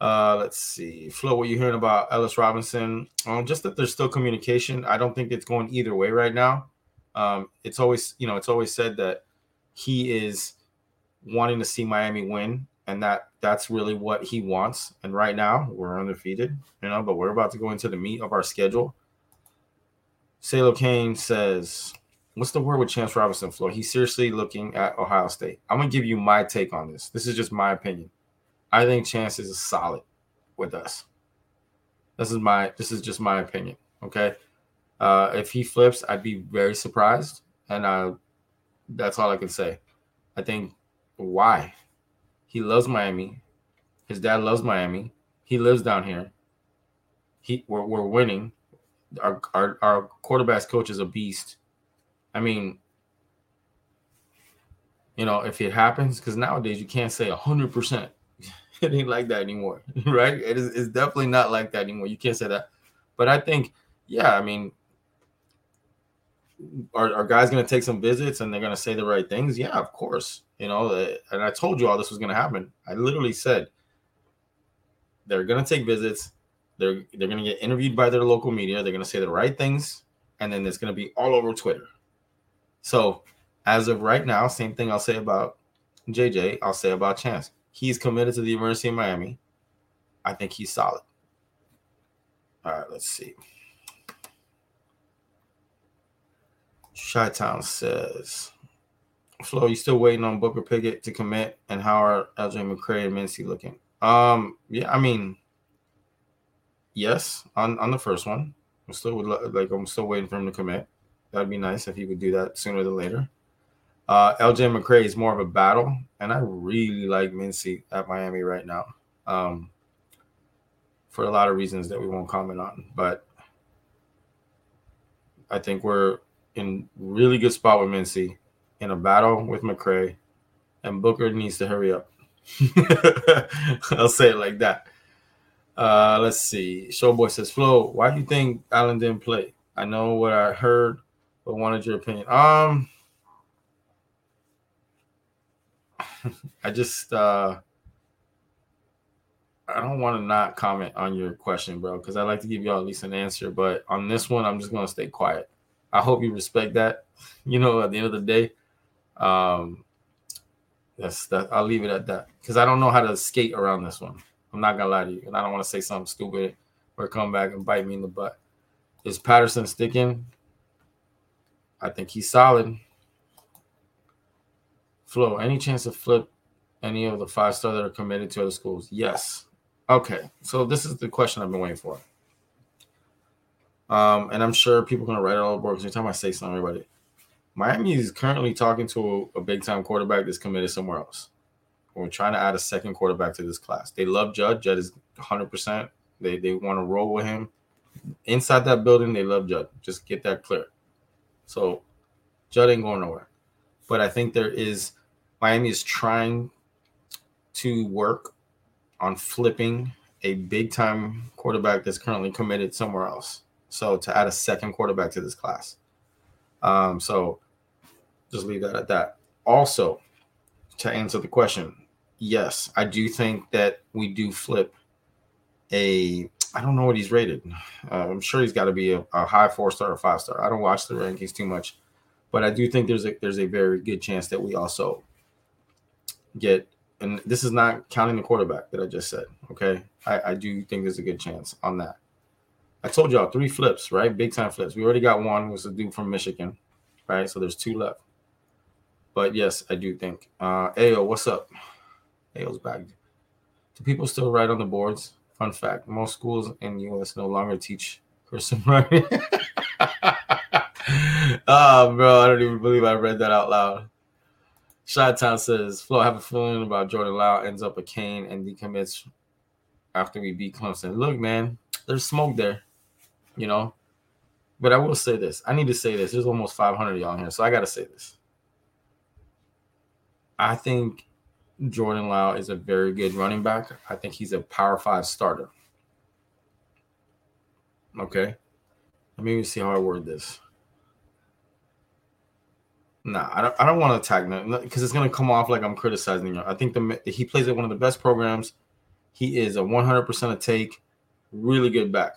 uh let's see. Flo, what you hearing about Ellis Robinson? Um, just that there's still communication. I don't think it's going either way right now. Um, it's always, you know, it's always said that he is wanting to see Miami win and that that's really what he wants. And right now we're undefeated, you know, but we're about to go into the meat of our schedule. Salo Kane says, "What's the word with Chance Robinson, Flo? He's seriously looking at Ohio State. I'm gonna give you my take on this. This is just my opinion. I think Chance is solid with us. This is my this is just my opinion. Okay, uh, if he flips, I'd be very surprised, and uh, that's all I can say. I think why he loves Miami. His dad loves Miami. He lives down here. He we're, we're winning. Our, our our quarterback's coach is a beast. I mean, you know, if it happens, because nowadays you can't say hundred percent. It ain't like that anymore, right? It is it's definitely not like that anymore. You can't say that. But I think, yeah, I mean, are, are guys going to take some visits and they're going to say the right things? Yeah, of course. You know, uh, and I told you all this was going to happen. I literally said they're going to take visits. They're they're going to get interviewed by their local media. They're going to say the right things, and then it's going to be all over Twitter. So, as of right now, same thing I'll say about JJ. I'll say about Chance. He's committed to the University of Miami. I think he's solid. All right, let's see. Chi Town says, Flo, you still waiting on Booker Pickett to commit? And how are LJ McCray and Mincy looking? Um, yeah, I mean, yes, on, on the first one. I'm still would like I'm still waiting for him to commit. That'd be nice if he would do that sooner than later. Uh, LJ McCray is more of a battle, and I really like Mincy at Miami right now. Um, for a lot of reasons that we won't comment on, but I think we're in really good spot with Mincy in a battle with McCray, and Booker needs to hurry up. I'll say it like that. Uh, let's see. Showboy says, Flo, why do you think Allen didn't play? I know what I heard, but wanted your opinion. Um, I just uh I don't want to not comment on your question, bro, because I like to give you all at least an answer. But on this one, I'm just gonna stay quiet. I hope you respect that. You know, at the end of the day, um, that's that. I'll leave it at that because I don't know how to skate around this one. I'm not gonna lie to you, and I don't want to say something stupid or come back and bite me in the butt. Is Patterson sticking? I think he's solid. Flo, any chance to flip any of the five star that are committed to other schools? Yes. Okay, so this is the question I've been waiting for. Um, and I'm sure people are gonna write it all over because every time I say something, everybody. Miami is currently talking to a, a big time quarterback that's committed somewhere else. We're trying to add a second quarterback to this class. They love Judd. Judd is 100%. They they want to roll with him. Inside that building, they love Judd. Just get that clear. So Judd ain't going nowhere. But I think there is Miami is trying to work on flipping a big time quarterback that's currently committed somewhere else. So to add a second quarterback to this class. Um, so just leave that at that. Also, to answer the question, yes, I do think that we do flip a. I don't know what he's rated. Uh, I'm sure he's got to be a, a high four star or five star. I don't watch the rankings too much, but I do think there's a there's a very good chance that we also get. And this is not counting the quarterback that I just said. Okay, I, I do think there's a good chance on that. I told y'all three flips, right? Big time flips. We already got one. Was a dude from Michigan, right? So there's two left. But yes, I do think. Uh, Ayo, what's up? Ayo's back. Do people still write on the boards? Fun fact: most schools in U.S. no longer teach cursive writing. oh, bro, I don't even believe I read that out loud. Shot Town says, Flo, I have a feeling about Jordan Lyle ends up a cane and decommits after we beat Clemson. Look, man, there's smoke there you know. But I will say this. I need to say this. There's almost 500 y'all here, so I got to say this. I think Jordan Lyle is a very good running back. I think he's a power five starter. Okay. Let me see how I word this. Nah, I don't. I don't want to attack him because it's gonna come off like I'm criticizing him. I think the he plays at one of the best programs. He is a 100% a take, really good back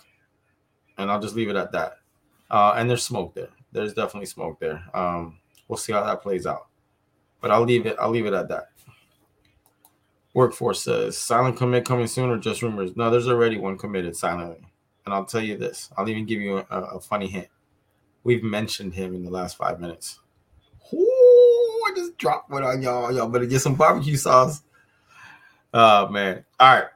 and I'll just leave it at that. Uh, and there's smoke there. There's definitely smoke there. Um, we'll see how that plays out. But I'll leave it. I'll leave it at that. Workforce says silent commit coming soon or just rumors. No, there's already one committed silently. And I'll tell you this. I'll even give you a, a funny hint. We've mentioned him in the last five minutes. Ooh, I just dropped one on y'all. Y'all better get some barbecue sauce. Oh man. All right.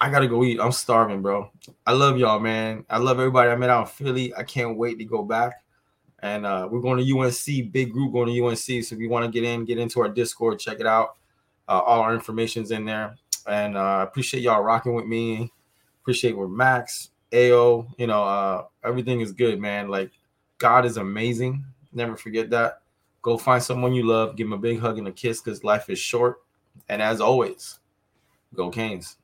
I gotta go eat. I'm starving, bro. I love y'all, man. I love everybody I met out in Philly. I can't wait to go back. And uh, we're going to UNC, big group going to UNC. So if you want to get in, get into our Discord, check it out. Uh, all our information's in there. And uh, appreciate y'all rocking with me. Appreciate with Max, AO. You know, uh, everything is good, man. Like God is amazing. Never forget that. Go find someone you love, give them a big hug and a kiss because life is short. And as always, go Canes.